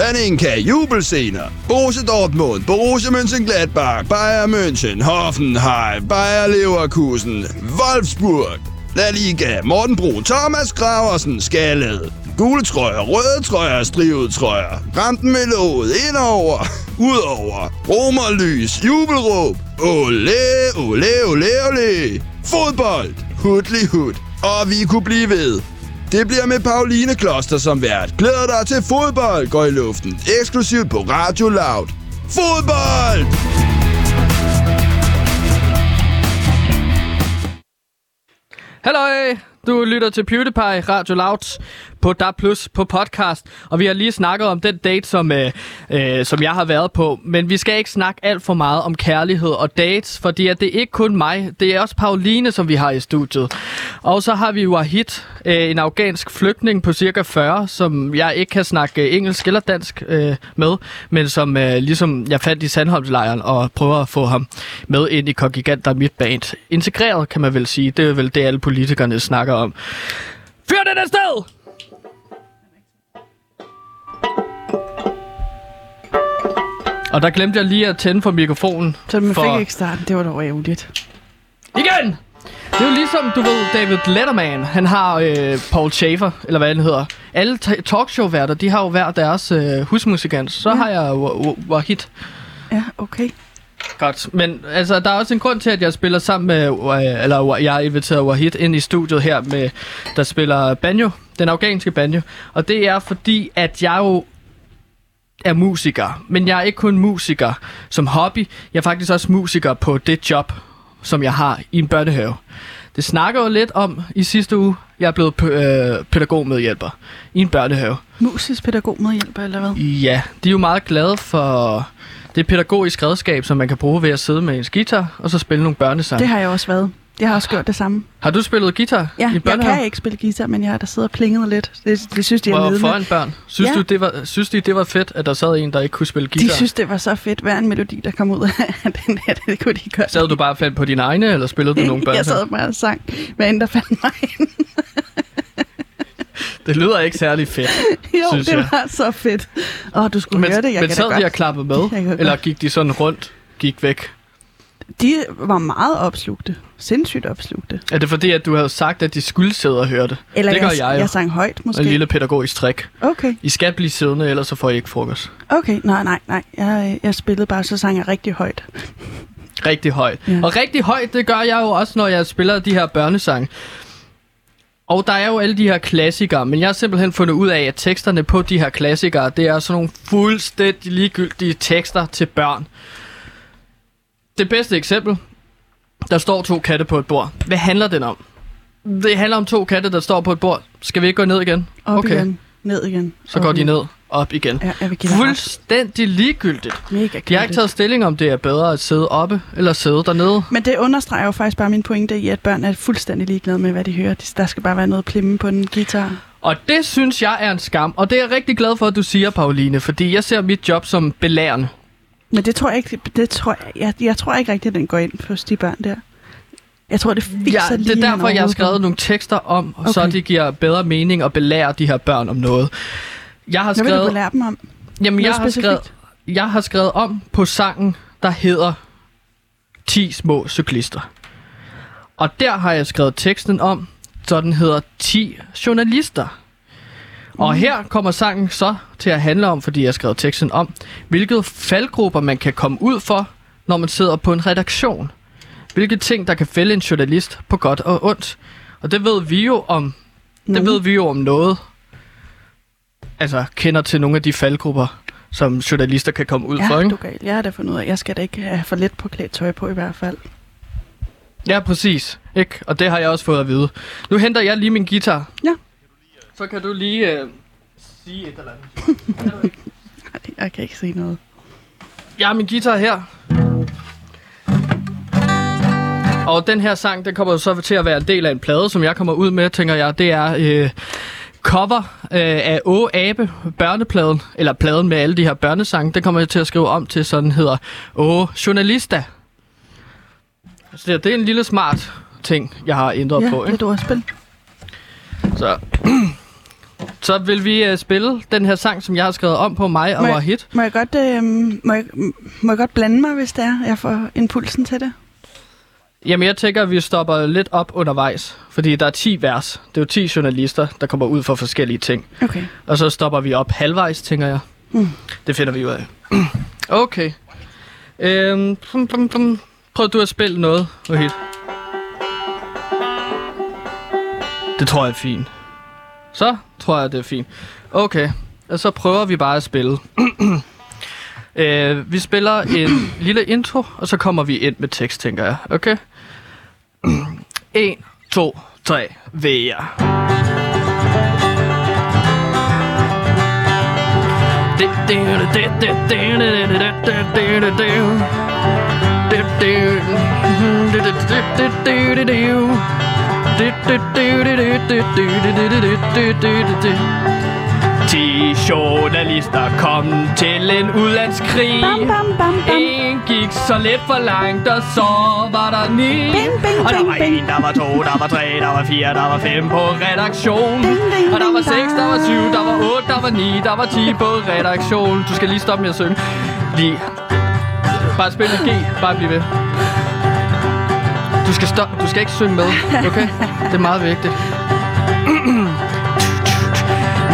Paninka, jubelscener, Borussia Dortmund, Borussia Mönchengladbach, Bayern München, Hoffenheim, Bayer Leverkusen, Wolfsburg, La Liga, Morten Brun, Thomas Graversen, Skallet, gule trøjer, røde trøjer, strivet trøjer, ramten med låget, indover, udover, romerlys, jubelråb, ole, ole, ole, ole, fodbold, hudli hud, og vi kunne blive ved. Det bliver med Pauline Kloster som vært. Glæder dig til fodbold går i luften. Eksklusivt på Radio Loud. Fodbold! Hallo, du lytter til PewDiePie Radio Loud på DAB Plus på podcast, og vi har lige snakket om den date, som, øh, øh, som jeg har været på, men vi skal ikke snakke alt for meget om kærlighed og dates, fordi at det er ikke kun mig, det er også Pauline, som vi har i studiet. Og så har vi Wahid, øh, en afghansk flygtning på cirka 40, som jeg ikke kan snakke øh, engelsk eller dansk øh, med, men som øh, ligesom jeg fandt i Sandholmslejren og prøver at få ham med ind i Kongigant, der er mit band. Integreret, kan man vel sige. Det er vel det, alle politikerne snakker om. Fyr den afsted! Og der glemte jeg lige at tænde for mikrofonen. Så man for... fik ikke starten. Det var dog ærgerligt. Igen! Det er jo ligesom, du ved, David Letterman, han har øh, Paul Schaefer, eller hvad han hedder. Alle ta- talkshow-værter, de har jo hver deres øh, husmusikant. Så Ja. har jeg Wa- Wa- Wahid. Ja, okay. Godt, men altså, der er også en grund til, at jeg spiller sammen med, øh, eller jeg har inviteret Wahid ind i studiet her, med, der spiller banjo, den afghanske banjo. Og det er fordi, at jeg jo er musiker, men jeg er ikke kun musiker som hobby, jeg er faktisk også musiker på det job, som jeg har i en børnehave. Det snakker jo lidt om i sidste uge, jeg er blevet øh, pædagogmedhjælper i en børnehave. Musisk pædagog medhjælper, eller hvad? Ja, de er jo meget glade for det pædagogisk redskab, som man kan bruge ved at sidde med en guitar, og så spille nogle børnesange. Det har jeg også været. Jeg har også gjort det samme. Har du spillet guitar Ja, i jeg børnehave? kan ikke spille guitar, men jeg har da siddet og plinget lidt. Det, det synes de er Hvor foran børn. Synes, Ja. du, det var, synes de, det var fedt, at der sad en, der ikke kunne spille guitar? De synes, det var så fedt, hver en melodi, der kom ud af <laughs> den her. Det kunne de godt. Sad du bare fandt på dine egne, eller spillede du nogle børn? <laughs> jeg sad bare og sang, hvad end der fandt mig. <laughs> Det lyder ikke særlig fedt, Jo, synes det jeg. var så fedt. Åh, du skulle Men, høre det. Jeg men kan sad de og klappede med? Jeg Eller gik de sådan rundt, gik væk? De var meget opslugte. Sindssygt opslugte. Er det fordi, at du havde sagt, at de skulle sidde og høre det? Eller det gør jeg, jeg jo. jeg sang højt, måske. En lille pædagogisk trick. Okay, I skal blive siddende, ellers så får I ikke frokost. okay. Nej, nej, nej. Jeg, jeg spillede bare, så sang jeg rigtig højt. Rigtig højt. Ja. Ja. Og rigtig højt, det gør jeg jo også, når jeg spiller de her børnesange. Og der er jo alle de her klassikere, men jeg har simpelthen fundet ud af, at teksterne på de her klassikere, det er sådan nogle fuldstændig ligegyldige tekster til børn. Det bedste eksempel, der står to katte på et bord. Hvad handler den om? Det handler om to katte, der står på et bord. Skal vi ikke gå ned igen? Op okay, igen. Ned igen. så op går de ned, op igen. Ja, jeg vil give dig ret. Fuldstændig ligegyldigt. Mega Jeg har ikke taget stilling om, det er bedre at sidde oppe eller sidde dernede. Men det understreger jo faktisk bare min pointe i, at børn er fuldstændig ligeglade med, hvad de hører. De- Der skal bare være noget plimme på en guitar. Og det synes jeg er en skam, og det er jeg rigtig glad for, at du siger, Pauline, fordi jeg ser mit job som belærende. Men det tror jeg ikke, det tror jeg, jeg, jeg tror ikke rigtigt, at den går ind hos de børn der. Jeg tror, det fiser Ja, lige det er derfor, jeg har på skrevet nogle tekster om, okay. så det giver bedre mening at belære de her børn om noget. Jeg har Hvad vil du skrevet, lære dem om? jamen, jeg Noget har, skrevet, specifikt? jeg har skrevet om på sangen, der hedder 10 små cyklister. Og der har jeg skrevet teksten om, så den hedder 10 journalister. Og her kommer sangen så til at handle om, fordi jeg har skrevet teksten om, hvilke faldgrupper man kan komme ud for, når man sidder på en redaktion. Hvilke ting, der kan fælde en journalist på godt og ondt. Og det ved vi jo om, det ved vi jo om noget. Altså, kender til nogle af de faldgrupper, som journalister kan komme ud Ja, for, du ikke? er gal. Jeg har da fundet ud af, jeg skal da ikke have for let på klædt tøj på i hvert fald. Ja, præcis. Ikke? Og det har jeg også fået at vide. Nu henter jeg lige min guitar. Ja. Så kan du lige øh, sige et eller andet. <laughs> Nej, jeg kan ikke se noget. Jeg har min guitar her. Og den her sang, den kommer jo så til at være en del af en plade, som jeg kommer ud med, tænker jeg. Det er øh, cover øh, af Å Abe, børnepladen, eller pladen med alle de her børnesange. Den kommer jeg til at skrive om til, sådan hedder Å Journalista. Så det, det er en lille smart ting, jeg har ændret Ja, på. Ikke? lidt ordspil. Så, <clears throat> så vil vi uh, spille den her sang, som jeg har skrevet om på mig og Må jeg- hit. Må jeg, godt, øh, må, jeg, må jeg godt blande mig, hvis det er, jeg får impulsen til det? Jamen, jeg tænker, at vi stopper lidt op undervejs, fordi der er 10 vers. Det er jo 10 journalister, der kommer ud for forskellige ting. Okay. Og så stopper vi op halvvejs, tænker jeg. Mm. Det finder vi ud af. <clears throat> okay. Øhm, plum, plum, plum. Prøv du at spille noget, Wahid. Det tror jeg er fint. Så tror jeg, det er fint. Okay, og så prøver vi bare at spille. øh, vi spiller en lille intro, og så kommer vi ind med tekst, tænker jeg. Okay? 1, 2, 3, VR. Ti journalister kom til en udlandskrig. Bam, bam, bam, bam. En gik så lidt for langt, og så var der ni. Bing, bing, og der var bing. en, der var to, der var tre, der var fire, der var fem på redaktion. Ding, ding, og der var seks, der var syv, der var otte, der var ni, der var ti på redaktion. Du skal lige stoppe med at synge. Lige. Bare spil G, bare bliv ved. Du skal, stoppe. du skal ikke synge med, okay? Det er meget vigtigt. <clears throat>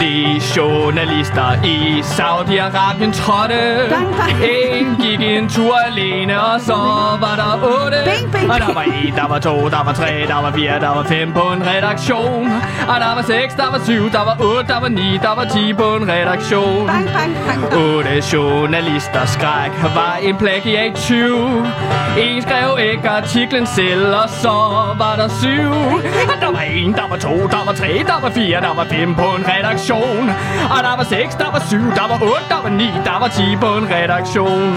Ni journalister i Saudi-Arabien trådte Bang, bang. En gik en tur alene, og så var der otte Bing, bing, Og der var en, der var to, der var tre, der var fire, der var fem på en redaktion Og der var seks, der var syv, der var otte, der var ni, der var ti på en redaktion Bang, bang, bang, bang. Otte journalister skræk var en plagiat 20 En skrev ikke artiklen selv, og så var der syv Og der var en, der var to, der var tre, der var fire, der var fem på en redaktion redaktion Og der var 6, der var 7, der var 8, der var 9, der var 10 på en redaktion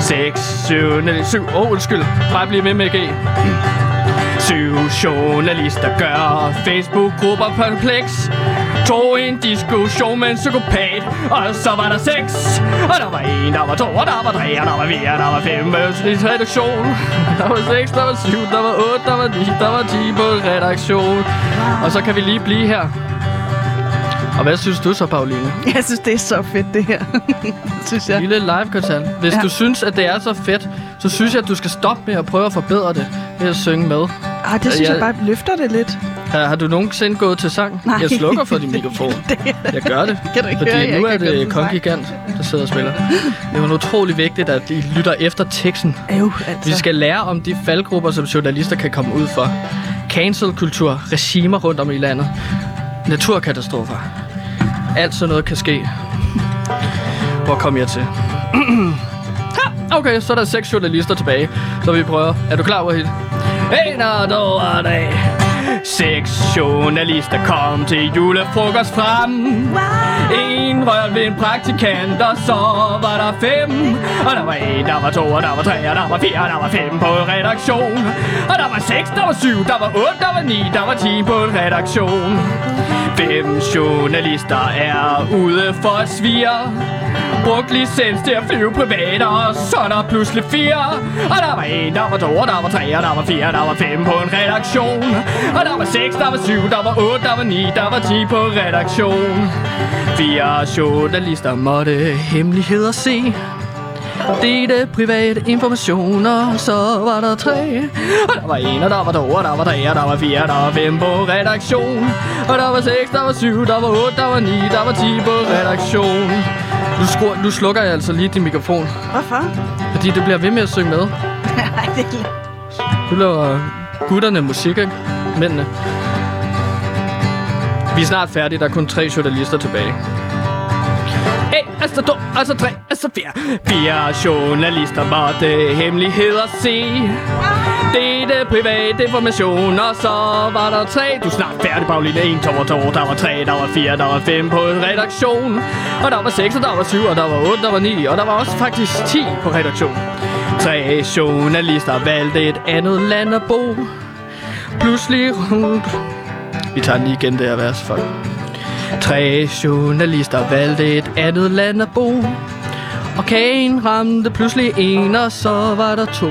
6, 7, 7, åh undskyld, bare bliv med med G Syv journalister gør Facebook-grupper kompleks Tog en diskussion med en psykopat Og så var der seks Og der var en, der var to, og der var tre Og der var fire, og der var fem Østens redaktion Der var seks, der var syv, der var otte, der var ni Der var ti på redaktion Og så kan vi lige blive her og hvad synes du så, Pauline? <laughs> Jeg synes, det er så fedt, det her. <laughs> synes jeg. Lille live-koncert. Hvis Ja. du synes, at det er så fedt, så synes jeg, at du skal stoppe med at prøve at forbedre det ved at synge med. Ah, det synes Jeg- jeg bare løfter det lidt. Har, har du nogensinde gået til sang? Nej. Jeg slukker for din mikrofon. <laughs> det, Jeg gør det. Kan du ikke fordi høre, nu er det til sang? Kongigant, der sidder og spiller. Det er jo utrolig vigtigt, at I lytter efter teksten. Øv, altså. Vi skal lære om de faldgrupper, som journalister kan komme ud for. Cancel-kultur, regimer rundt om i landet, naturkatastrofer. Alt sådan noget kan ske. Hvor kom jeg til? Okay, så er der seks journalister tilbage, så vi prøver. Er du klar, Wahid? En og to og tre. Seks journalister kom til julefrokost frem. En rør ved en praktikant, og så var der fem. Og der var en, der var to, og der var tre, og der var fire, og der var fem på redaktion. Og der var seks, der var syv, der var otte, der var ni, der var ti på en redaktion. Fem journalister er ude for at svire. Brugt licens til at flyve privat, og så er der pludselig fire. Og der var en, der var to, og der var tre, og der var fire, og der var fem på en redaktion. Og der var seks, der var syv, der var otte, der var ni, der var ti på redaktion. Fire journalister måtte hemmeligheder se. Dette private informationer, så var der tre. Og der var en, og der var to, og der var tre, og der var fire, og der var fem på redaktion. Og der var seks, der var syv, der var otte, der var ni, der var ti på redaktion. Nu, skru, nu slukker jeg altså lige din mikrofon, Hvorfor? fordi det bliver ved med at synge med. <laughs> Nej, det er Nu laver gutterne musik, ikke? Mændene. Vi er snart færdige, der er kun tre journalister tilbage. En, altså to, altså tre, altså fire. Fire journalister måtte hemmeligheder se. Dette private informationer, så var der tre. Du er snart færdig, Pauline. En, to og to, der var tre, der var fire, der var fem på en redaktion. Og der var seks, og der var syv, og der var otte, der var ni, og der var også faktisk ti på redaktion. Tre journalister valgte et andet land at bo. Pludselig rundt. Vi tager den lige igen, det her vers, folk. Tre journalister valgte et andet land at bo. Og kagen ramte pludselig en, og så var der to.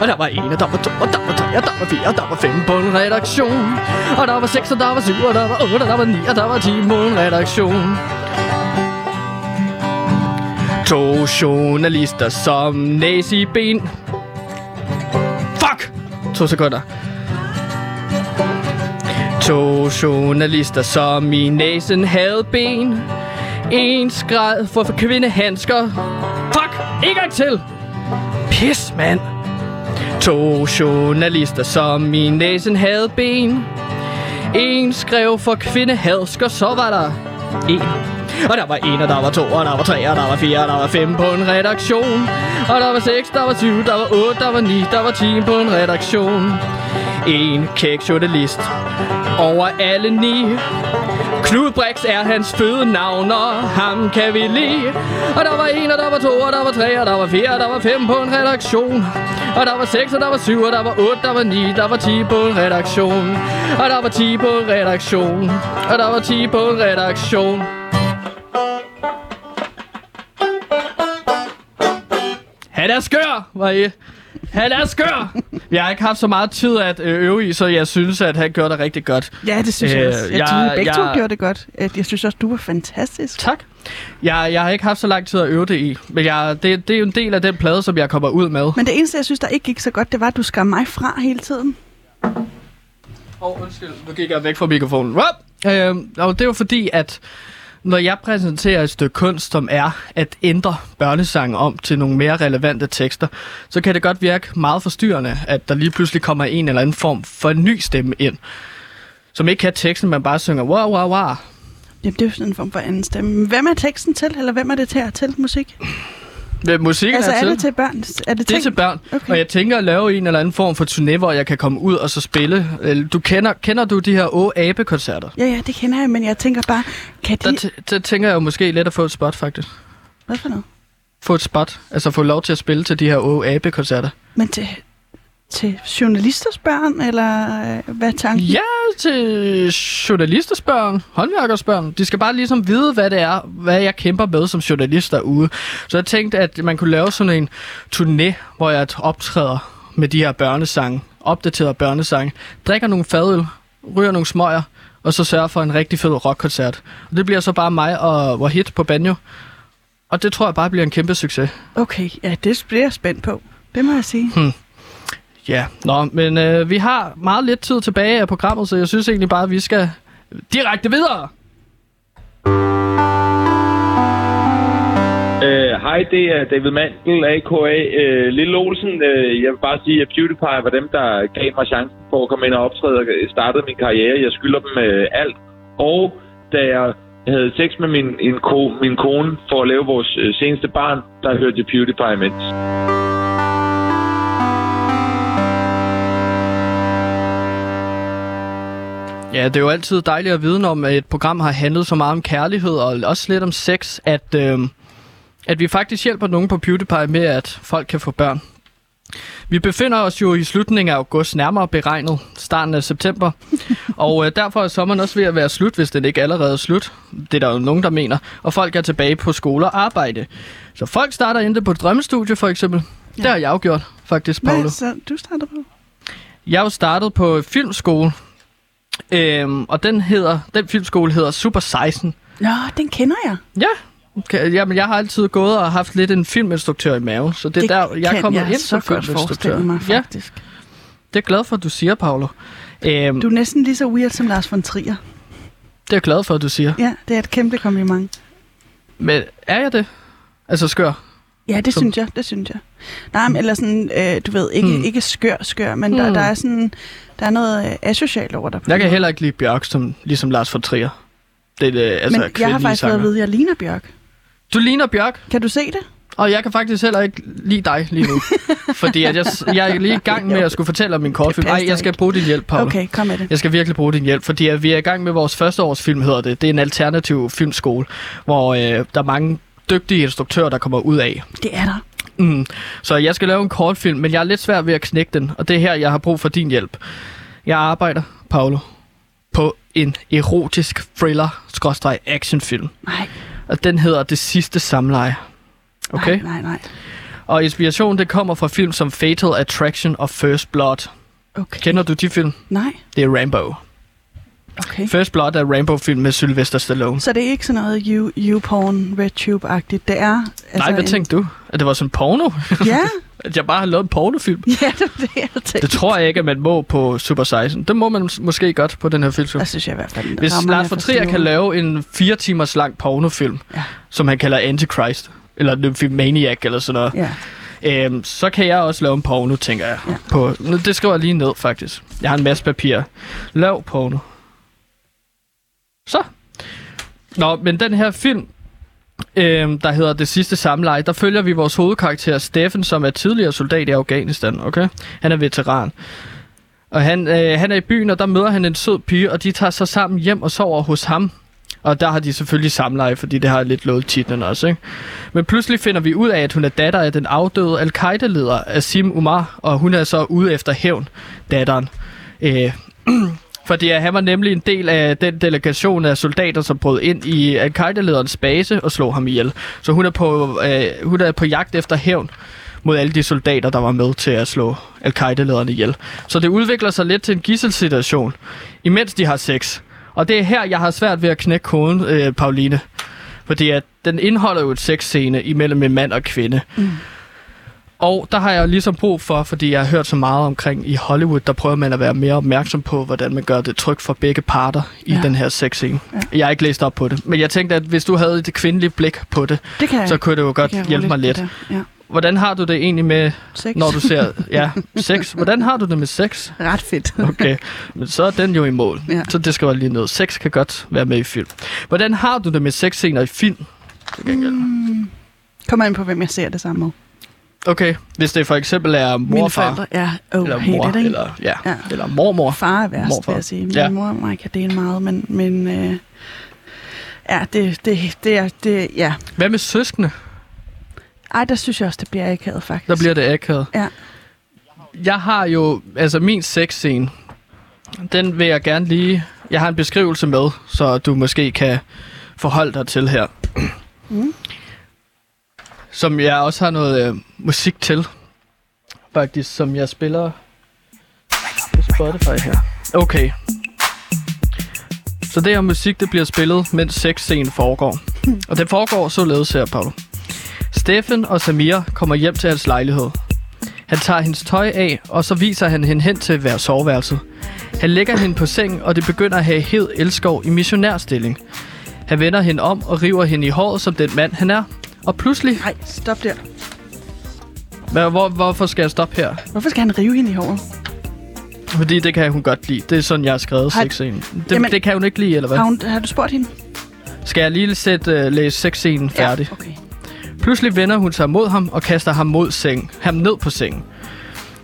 Og der var en, og der var to, og der var tre, og der var fire, og der var fem på en redaktion. Og der var seks, og der var syv, og der var otte, og der var ni, og der var ti på en redaktion. To journalister som næse i ben. Fuck! To sekunder. To journalister som i næsen havde ben. En skræd for, kvindehandsker. Fuck! En gang til! Pis, mand! To journalister som i næsen havde ben. En skrev for kvindehandsker, så var der en. Og der var en, og der var to, og der var tre, og der var fire, og der var fem på en redaktion. Og der var seks, der var syv, der var otte, der var ni, der var ti på en redaktion. En kæk journalist over alle ni. Knud Brix er hans fødenavn, og ham kan vi lide. Og der var en, og der var to, og der var tre, og der var fire, og der var fem på en redaktion. Og der var seks, og der var syv, og der var otte, der var ni, der var ti på en redaktion. Og der var ti på en redaktion. Og der var ti på en redaktion. Han er skør, var I. Han er skør! Jeg har ikke haft så meget tid at øh, øve i, så jeg synes, at han gør det rigtig godt. Ja, det synes jeg Øh, også. Jeg, jeg- jeg, vi begge to jeg- gjorde det godt. Øh, Jeg synes også, du var fantastisk. Tak. Jeg, jeg har ikke haft så lang tid at øve det i, men jeg, det, det er jo en del af den plade, som jeg kommer ud med. Men det eneste, jeg synes, der ikke gik så godt, det var, at du skar mig fra hele tiden. Åh, oh, undskyld. Nu gik jeg væk fra mikrofonen. Whoop! Øhm, og det jo fordi, at når jeg præsenterer et stykke kunst, som er at ændre børnesange om til nogle mere relevante tekster, så kan det godt virke meget forstyrrende, at der lige pludselig kommer en eller anden form for en ny stemme ind, som ikke kan teksten, man bare synger wow, wow, wow. Jamen, det er jo sådan en form for anden stemme. Hvem er teksten til, eller hvem er det til, til musik? Musikken altså, er er til? det til børn? Er det, Det er til børn, Okay. og jeg tænker at lave en eller anden form for turné, hvor jeg kan komme ud og så spille. Øh, Du kender, kender du de her Å Abe-koncerter? Ja, ja, det kender jeg, men jeg tænker bare, kan de... Der, der tænker jeg jo måske lidt at få et spot, faktisk. Hvad for noget? Få et spot, altså få lov til at spille til de her Å Abe-koncerter. Men til, til journalisters børn, eller øh, hvad er tanken? Ja, til journalisters børn, håndværkers børn. De skal bare ligesom vide, hvad det er, hvad jeg kæmper med som journalist derude. Så jeg tænkte, at man kunne lave sådan en turné, hvor jeg optræder med de her børnesange, opdaterede børnesange, drikker nogle fadøl, ryger nogle smøger, og så sørger for en rigtig fed rockkoncert. Og det bliver så bare mig og Wahid på banjo. Og det tror jeg bare bliver en kæmpe succes. Okay, ja, det bliver jeg spændt på. Det må jeg sige. Ja, nå, men øh, vi har meget lidt tid tilbage af programmet, så jeg synes egentlig bare, at vi skal direkte videre. Øh, Hej, det er David Mandel, a.k.a. Øh, Lille Olsen. Øh, jeg vil bare sige, at PewDiePie var dem, der gav mig chancen for at komme ind og optræde og startede min karriere. Jeg skylder dem øh, alt. Og da jeg havde sex med min, en ko, min kone for at lave vores øh, seneste barn, der hørte jeg PewDiePie imens. Ja, det er jo altid dejligt at vide, om et program har handlet så meget om kærlighed og også lidt om sex, at, øh, at vi faktisk hjælper nogen på PewDiePie med, at folk kan få børn. Vi befinder os jo i slutningen af august, nærmere beregnet starten af september. <laughs> og øh, derfor er sommeren også ved at være slut, hvis den ikke allerede er slut. Det er der jo nogen, der mener. Og folk er tilbage på skole og arbejde. Så folk starter inde på et drømmestudie, for eksempel. Ja. Det har jeg jo gjort, faktisk, Paolo. Hvad så du starter på? Jeg er jo startet på filmskole. Øhm, og den hedder, den filmskole hedder Super 16. Nå, den kender jeg. Ja, Okay, jamen, jeg har altid gået og haft lidt en filminstruktør i maven, så det, det er der, jeg er kommet jeg ind som filminstruktør. mig, Ja, faktisk. det er jeg glad for, at du siger, Paolo. Øhm, Du er næsten lige så weird som Lars von Trier. det er jeg glad for, at du siger. Ja, det er et kæmpe kompliment. Men er jeg det? Altså skør? Ja, det Som- synes jeg, det synes jeg. Nej, men eller sådan, øh, du ved, ikke, Hmm. ikke skør, skør, men der, Hmm. der er sådan, der er noget øh, asocialt over dig. Jeg kan heller ikke lide Bjørk, som, ligesom Lars von Trier. Det det, altså Men jeg har faktisk fået sanger. at vide, at jeg ligner Bjørk. Du ligner Bjørk, Kan du se det? og jeg kan faktisk heller ikke lide dig lige nu. <laughs> fordi at jeg, jeg er lige i gang med at skulle fortælle om min kortfilm. Nej, jeg skal bruge din hjælp, Paolo. Okay, kom med det. Jeg skal virkelig bruge din hjælp, fordi at vi er i gang med vores første års film, hedder det. Det er en alternativ filmskole, hvor øh, der er mange dygtige instruktører, der kommer ud af. Det er der. Mm. Så jeg skal lave en kortfilm, men jeg er lidt svær ved at knække den, og det er her, jeg har brug for din hjælp. Jeg arbejder, Paolo, på en erotisk thriller-actionfilm, Nej, og den hedder Det sidste samleje. Okay? nej, nej, nej. Og inspirationen, det kommer fra film som Fatal Attraction og First Blood. Okay. Kender du de film? Nej, Det er Rambo. Okay. First Blood er Rambo-film med Sylvester Stallone. Så det er ikke sådan noget you- YouPorn, RedTube-agtigt. Det er... Altså Nej, hvad en- tænkte du? At det var sådan porno? Ja, <laughs> At jeg bare har lavet en pornofilm? <laughs> ja, det var det, jeg tænkte. Det tror jeg ikke, at man må på Super 16. Det må man mås- måske godt på den her film. Der synes jeg i hvert fald, Hvis Lars er von Trier kan lave en fire timers lang pornofilm, Ja. som han kalder Antichrist, eller Nymphomaniac eller sådan noget, Ja, øhm, så kan jeg også lave en porno, tænker jeg. Ja. På, det skriver jeg lige ned, faktisk. Jeg har en masse papir. Lav porno. Så. Nå, men den her film, øh, der hedder Det sidste samleje, der følger vi vores hovedkarakter Steffen, som er tidligere soldat i Afghanistan, okay? Han er veteran. Og han, øh, han er i byen, og der møder han en sød pige, og de tager sig sammen hjem og sover hos ham. Og der har de selvfølgelig samleje, fordi det har lidt lovet titlen også, ikke? Men pludselig finder vi ud af, at hun er datter af den afdøde al-Qaida-leder Asim Umar, og hun er så ude efter hævn, datteren. Øh, <clears throat> <clears throat> fordi han var nemlig en del af den delegation af soldater, som brød ind i øh, al-Qaida-lederens base og slog ham ihjel. Så hun er på, øh, hun er på jagt efter hævn mod alle de soldater, der var med til at slå al-Qaida-lederen ihjel. Så det udvikler sig lidt til en gisselsituation, imens de har sex. Og det er her, jeg har svært ved at knække koden, øh, Pauline. Fordi at den indeholder jo et sexscene imellem en mand og kvinde. Mm. Og der har jeg ligesom brug for, fordi jeg har hørt så meget omkring i Hollywood, der prøver man at være mere opmærksom på, hvordan man gør det trygt for begge parter i Ja. den her sexscene. Ja. Jeg har ikke læst op på det, men jeg tænkte, at hvis du havde et kvindeligt blik på det, det kan så kunne det jo godt det hjælpe mig lidt. Ja. Hvordan har du det egentlig med, Sex. når du ser <laughs> ja, sex? Hvordan har du det med sex? Ret fedt. Okay, men så er den jo i mål. Ja. Så det skal være lige noget. Sex kan godt være med i film. Hvordan har du det med sexscener i film? Til gengæld? Mm. Kommer ind på, hvem jeg ser det sammen med. Okay, hvis det for eksempel er mor Mine forældre, ja. Oh, eller mor, det, eller, ja, Ja. eller mormor. Far er værst, Morfar. vil jeg sige. Min ja. mor og mig kan dele meget, men, men øh, ja, det, det, det, er, det, ja. Hvad med søskende? Ej, der synes jeg også, det bliver akavet, faktisk. Der bliver det akavet. Ja. Jeg har jo, altså min sexscene, den vil jeg gerne lige, jeg har en beskrivelse med, så du måske kan forholde dig til her. Mm. Som jeg også har noget øh, musik til, faktisk, som jeg spiller på Spotify her. Okay. Så det her musik, det bliver spillet, mens sexscenen foregår. <laughs> Og det foregår således her, Paolo. Steffen og Samir kommer hjem til hans lejlighed. Han tager hendes tøj af, og så viser han hende hen til hver soveværelse. Han lægger hende på sengen, og det begynder at have hed elskov i missionærstilling. Han vender hende om og river hende i håret som den mand, han er. Og pludselig... Nej, stop der. Hvad, hvor, hvorfor skal jeg stoppe her? Hvorfor skal han rive hende i håret? Fordi det kan hun godt lide. Det er sådan, jeg har skrevet Har- sexscenen. Det, Jamen- det kan hun ikke lide, eller hvad? Har, hun, har du spurgt hende? Skal jeg lige sætte, uh, læse sexscenen færdig? Ja, okay. Pludselig vender hun sig mod ham og kaster ham mod seng, ham ned på sengen.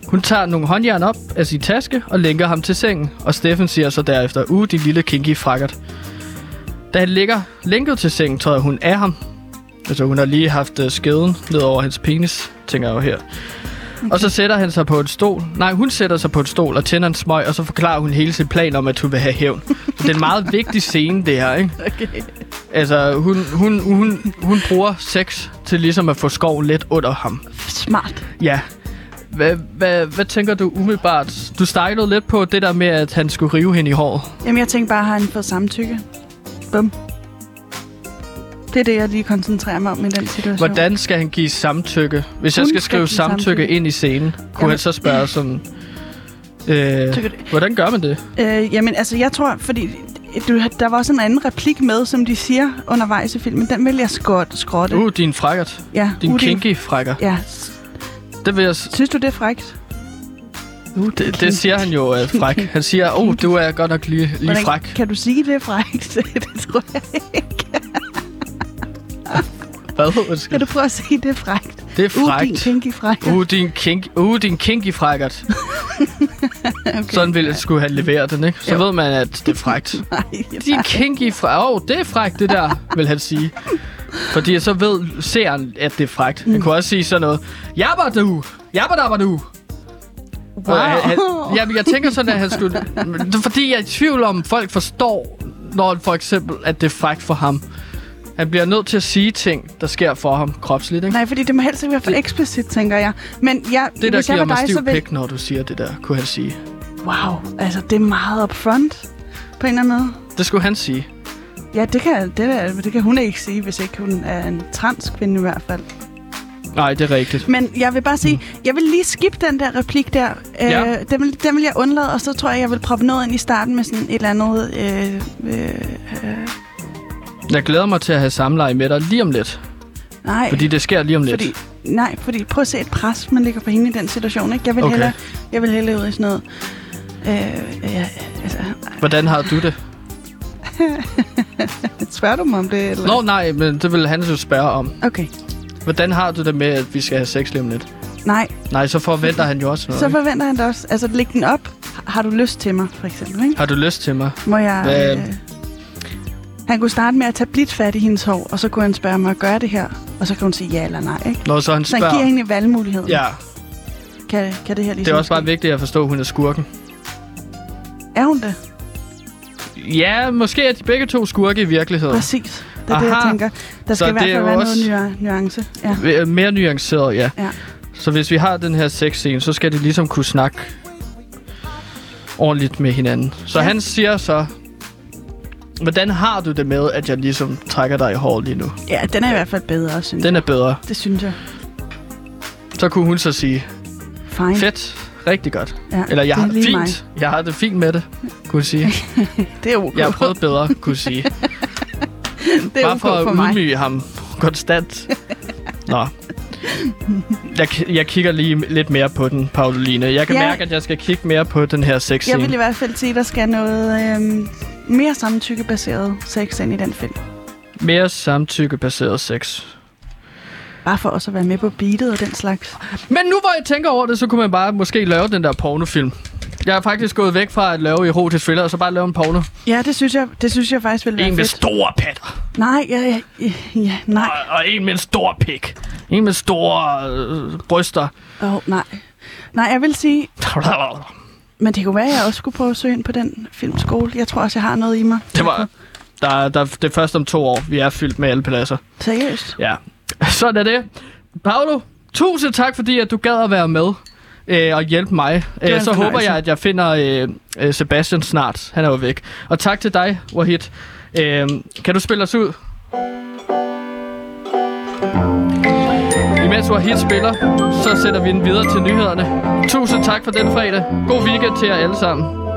Hun tager nogle håndjern op af sin taske og lænker ham til sengen, og Steffen siger så derefter, uh, din lille kinky frakkert. Da han ligger lænket til sengen, træder hun af ham. Altså, hun har lige haft uh, skeden ned over hans penis, tænker jeg jo her. Okay. Og så sætter han sig på en stol. Nej, hun sætter sig på en stol og tænder en smøg, og så forklarer hun hele sin plan om, at hun vil have hævn. Så det er en meget <laughs> vigtig scene, det her, ikke? Okay. Altså, hun, hun, hun, hun bruger sex til ligesom at få skoven lidt under ham. Smart. Ja. Hvad, hvad, hvad tænker du umiddelbart? Du stejlede lidt på det der med, at han skulle rive hende i håret. Jamen, jeg tænkte bare, har han fået samtykke? Bum. Det er det, jeg lige koncentrerer mig om i den situation. Hvordan skal han give samtykke? Hvis jeg Hun skal skal skrive samtykke, samtykke. ind i scenen, kunne Jamen- han så spørge sådan... Øh, hvordan gør man det? Øh, jamen, altså, jeg tror, fordi du, der var også en anden replik med, som de siger undervejs i filmen. Den vil jeg skrotte. skrotte. Uh, din frækkert. ja, Din uh, kinky frækker. Ja. Det, vil jeg, Synes du, det er frækt? Uh, det, det siger han jo er fræk. Han siger, åh, oh, du er godt nok lige, lige Hvordan fræk. Kan du sige, det er frækt? <laughs> det tror jeg ikke. Hvad? Kan du prøve at sige, det er frækt? Det er Uh, din frækt. kinky fræk. Uh, din, kink, uh, din kinky frækkert. <laughs> okay. Sådan ville, skulle han levere den, ikke? Så Jo. ved man, at det er frækt. <laughs> Nej, Din kinky fræk. Åh, oh, det er frækt, det der, vil han sige. Fordi så ved seeren, at det er frækt. Han kunne også sige sådan noget. Jabba du! Jabba dabba du! Wow. Han, han, jamen, jeg tænker sådan, at han skulle... <laughs> Fordi, jeg er i tvivl om, folk forstår, når for eksempel, at det er frækt for ham. Han bliver nødt til at sige ting, der sker for ham kropsligt, ikke? Nej, fordi det må helst ikke være for eksplicit, tænker jeg. Men jeg, Det, der jeg giver var mig dig, stiv vil... pik, når du siger det der, kunne han sige. Wow, altså det er meget upfront på en eller anden måde. Det skulle han sige. Ja, det kan, det, der, det kan hun ikke sige, hvis ikke hun er en transkvinde i hvert fald. Nej, det er rigtigt. Men jeg vil bare sige, jeg vil lige skippe den der replik der. Øh, Ja. den, vil, den vil jeg undlade, og så tror jeg, jeg vil proppe noget ind i starten med sådan et eller andet... Øh, øh, øh, Jeg glæder mig til at have samleje med dig lige om lidt. nej, Fordi det sker lige om lidt. fordi, nej, fordi prøv at se et pres, man ligger på hende i den situation. Ikke? Jeg vil Okay. hellere, jeg vil hellere ud i sådan noget... Øh, ja, altså, Hvordan har du det? <laughs> spørger du mig om det? Eller? Nå nej, men det vil han jo spørge om. Okay, Hvordan har du det med, at vi skal have sex lige om lidt? nej, Nej, så forventer han jo også noget. så ikke? forventer han det også. Altså, læg den op. Har du lyst til mig, for eksempel? Ikke? Har du lyst til mig? Må jeg... Hvad- Øh, han kunne starte med at tage blidt fat i hendes hår, og så kunne han spørge mig, gør jeg det her? Og så kan hun sige ja eller nej, ikke? Når så han Så han giver hende en valgmulighed. Ja, Kan, kan det her ligesom det er også bare vigtigt at forstå, at hun er skurken. Er hun det? Ja, måske er de begge to skurke i virkeligheden. Præcis. Det er det, jeg Aha. tænker. Der Så skal i hvert er fald være også- noget nuan- nuance. Ja. Mere nuanceret, ja. Ja. Så hvis vi har den her sexscene, så skal de ligesom kunne snakke ordentligt med hinanden. Så Ja. han siger så, hvordan har du det med, at jeg ligesom trækker dig i håret lige nu? ja, den er i hvert fald bedre, synes Den jeg. er bedre. Det synes jeg. Så kunne hun så sige, Fine. fedt, rigtig godt. Ja, Eller jeg det er har det lige fint. mig. Jeg har det fint med det, kunne jeg sige. <laughs> Det er ok. Jeg har prøvet bedre, kunne jeg sige. <laughs> det er Bare ok for at for mig. ydmyge ham konstant. <laughs> Nå. Jeg, jeg kigger lige lidt mere på den, Pauline. Jeg kan Ja. mærke, at jeg skal kigge mere på den her Jeg sexscene. vil i hvert fald sige, at der skal noget øhm, mere samtykkebaseret sex ind i den film. Mere samtykkebaseret sex. Bare for også at være med på beatet og den slags. Men nu hvor jeg tænker over det, så kunne man bare måske lave den der pornofilm. Jeg er faktisk gået væk fra at lave erotisk thriller, og så bare lave en porno. Ja, det synes jeg, det synes jeg faktisk ville være En med fedt. store patter. Nej, ja, ja, ja, ja, nej. Og, og en med en stor pik. En med store øh, bryster. Åh, oh, nej. Nej, jeg vil sige, <laughs> men det kunne være, at jeg også skulle prøve at søge ind på den filmskole. Jeg tror også, jeg har noget i mig. Det var... Der, der, det er først om to år, vi er fyldt med alle pladser. Seriøst? Ja, <laughs> sådan er det. Paolo, tusind tak, fordi at du gad at være med øh, og hjælpe mig. Øh, så håber jeg, at jeg finder øh, øh, Sebastian snart. Han er jo væk. Og tak til dig, Wahid. Øh, kan du spille os ud? Imens Wahid spiller, så sætter vi den videre til nyhederne. Tusind tak for den fredag. God weekend til jer alle sammen.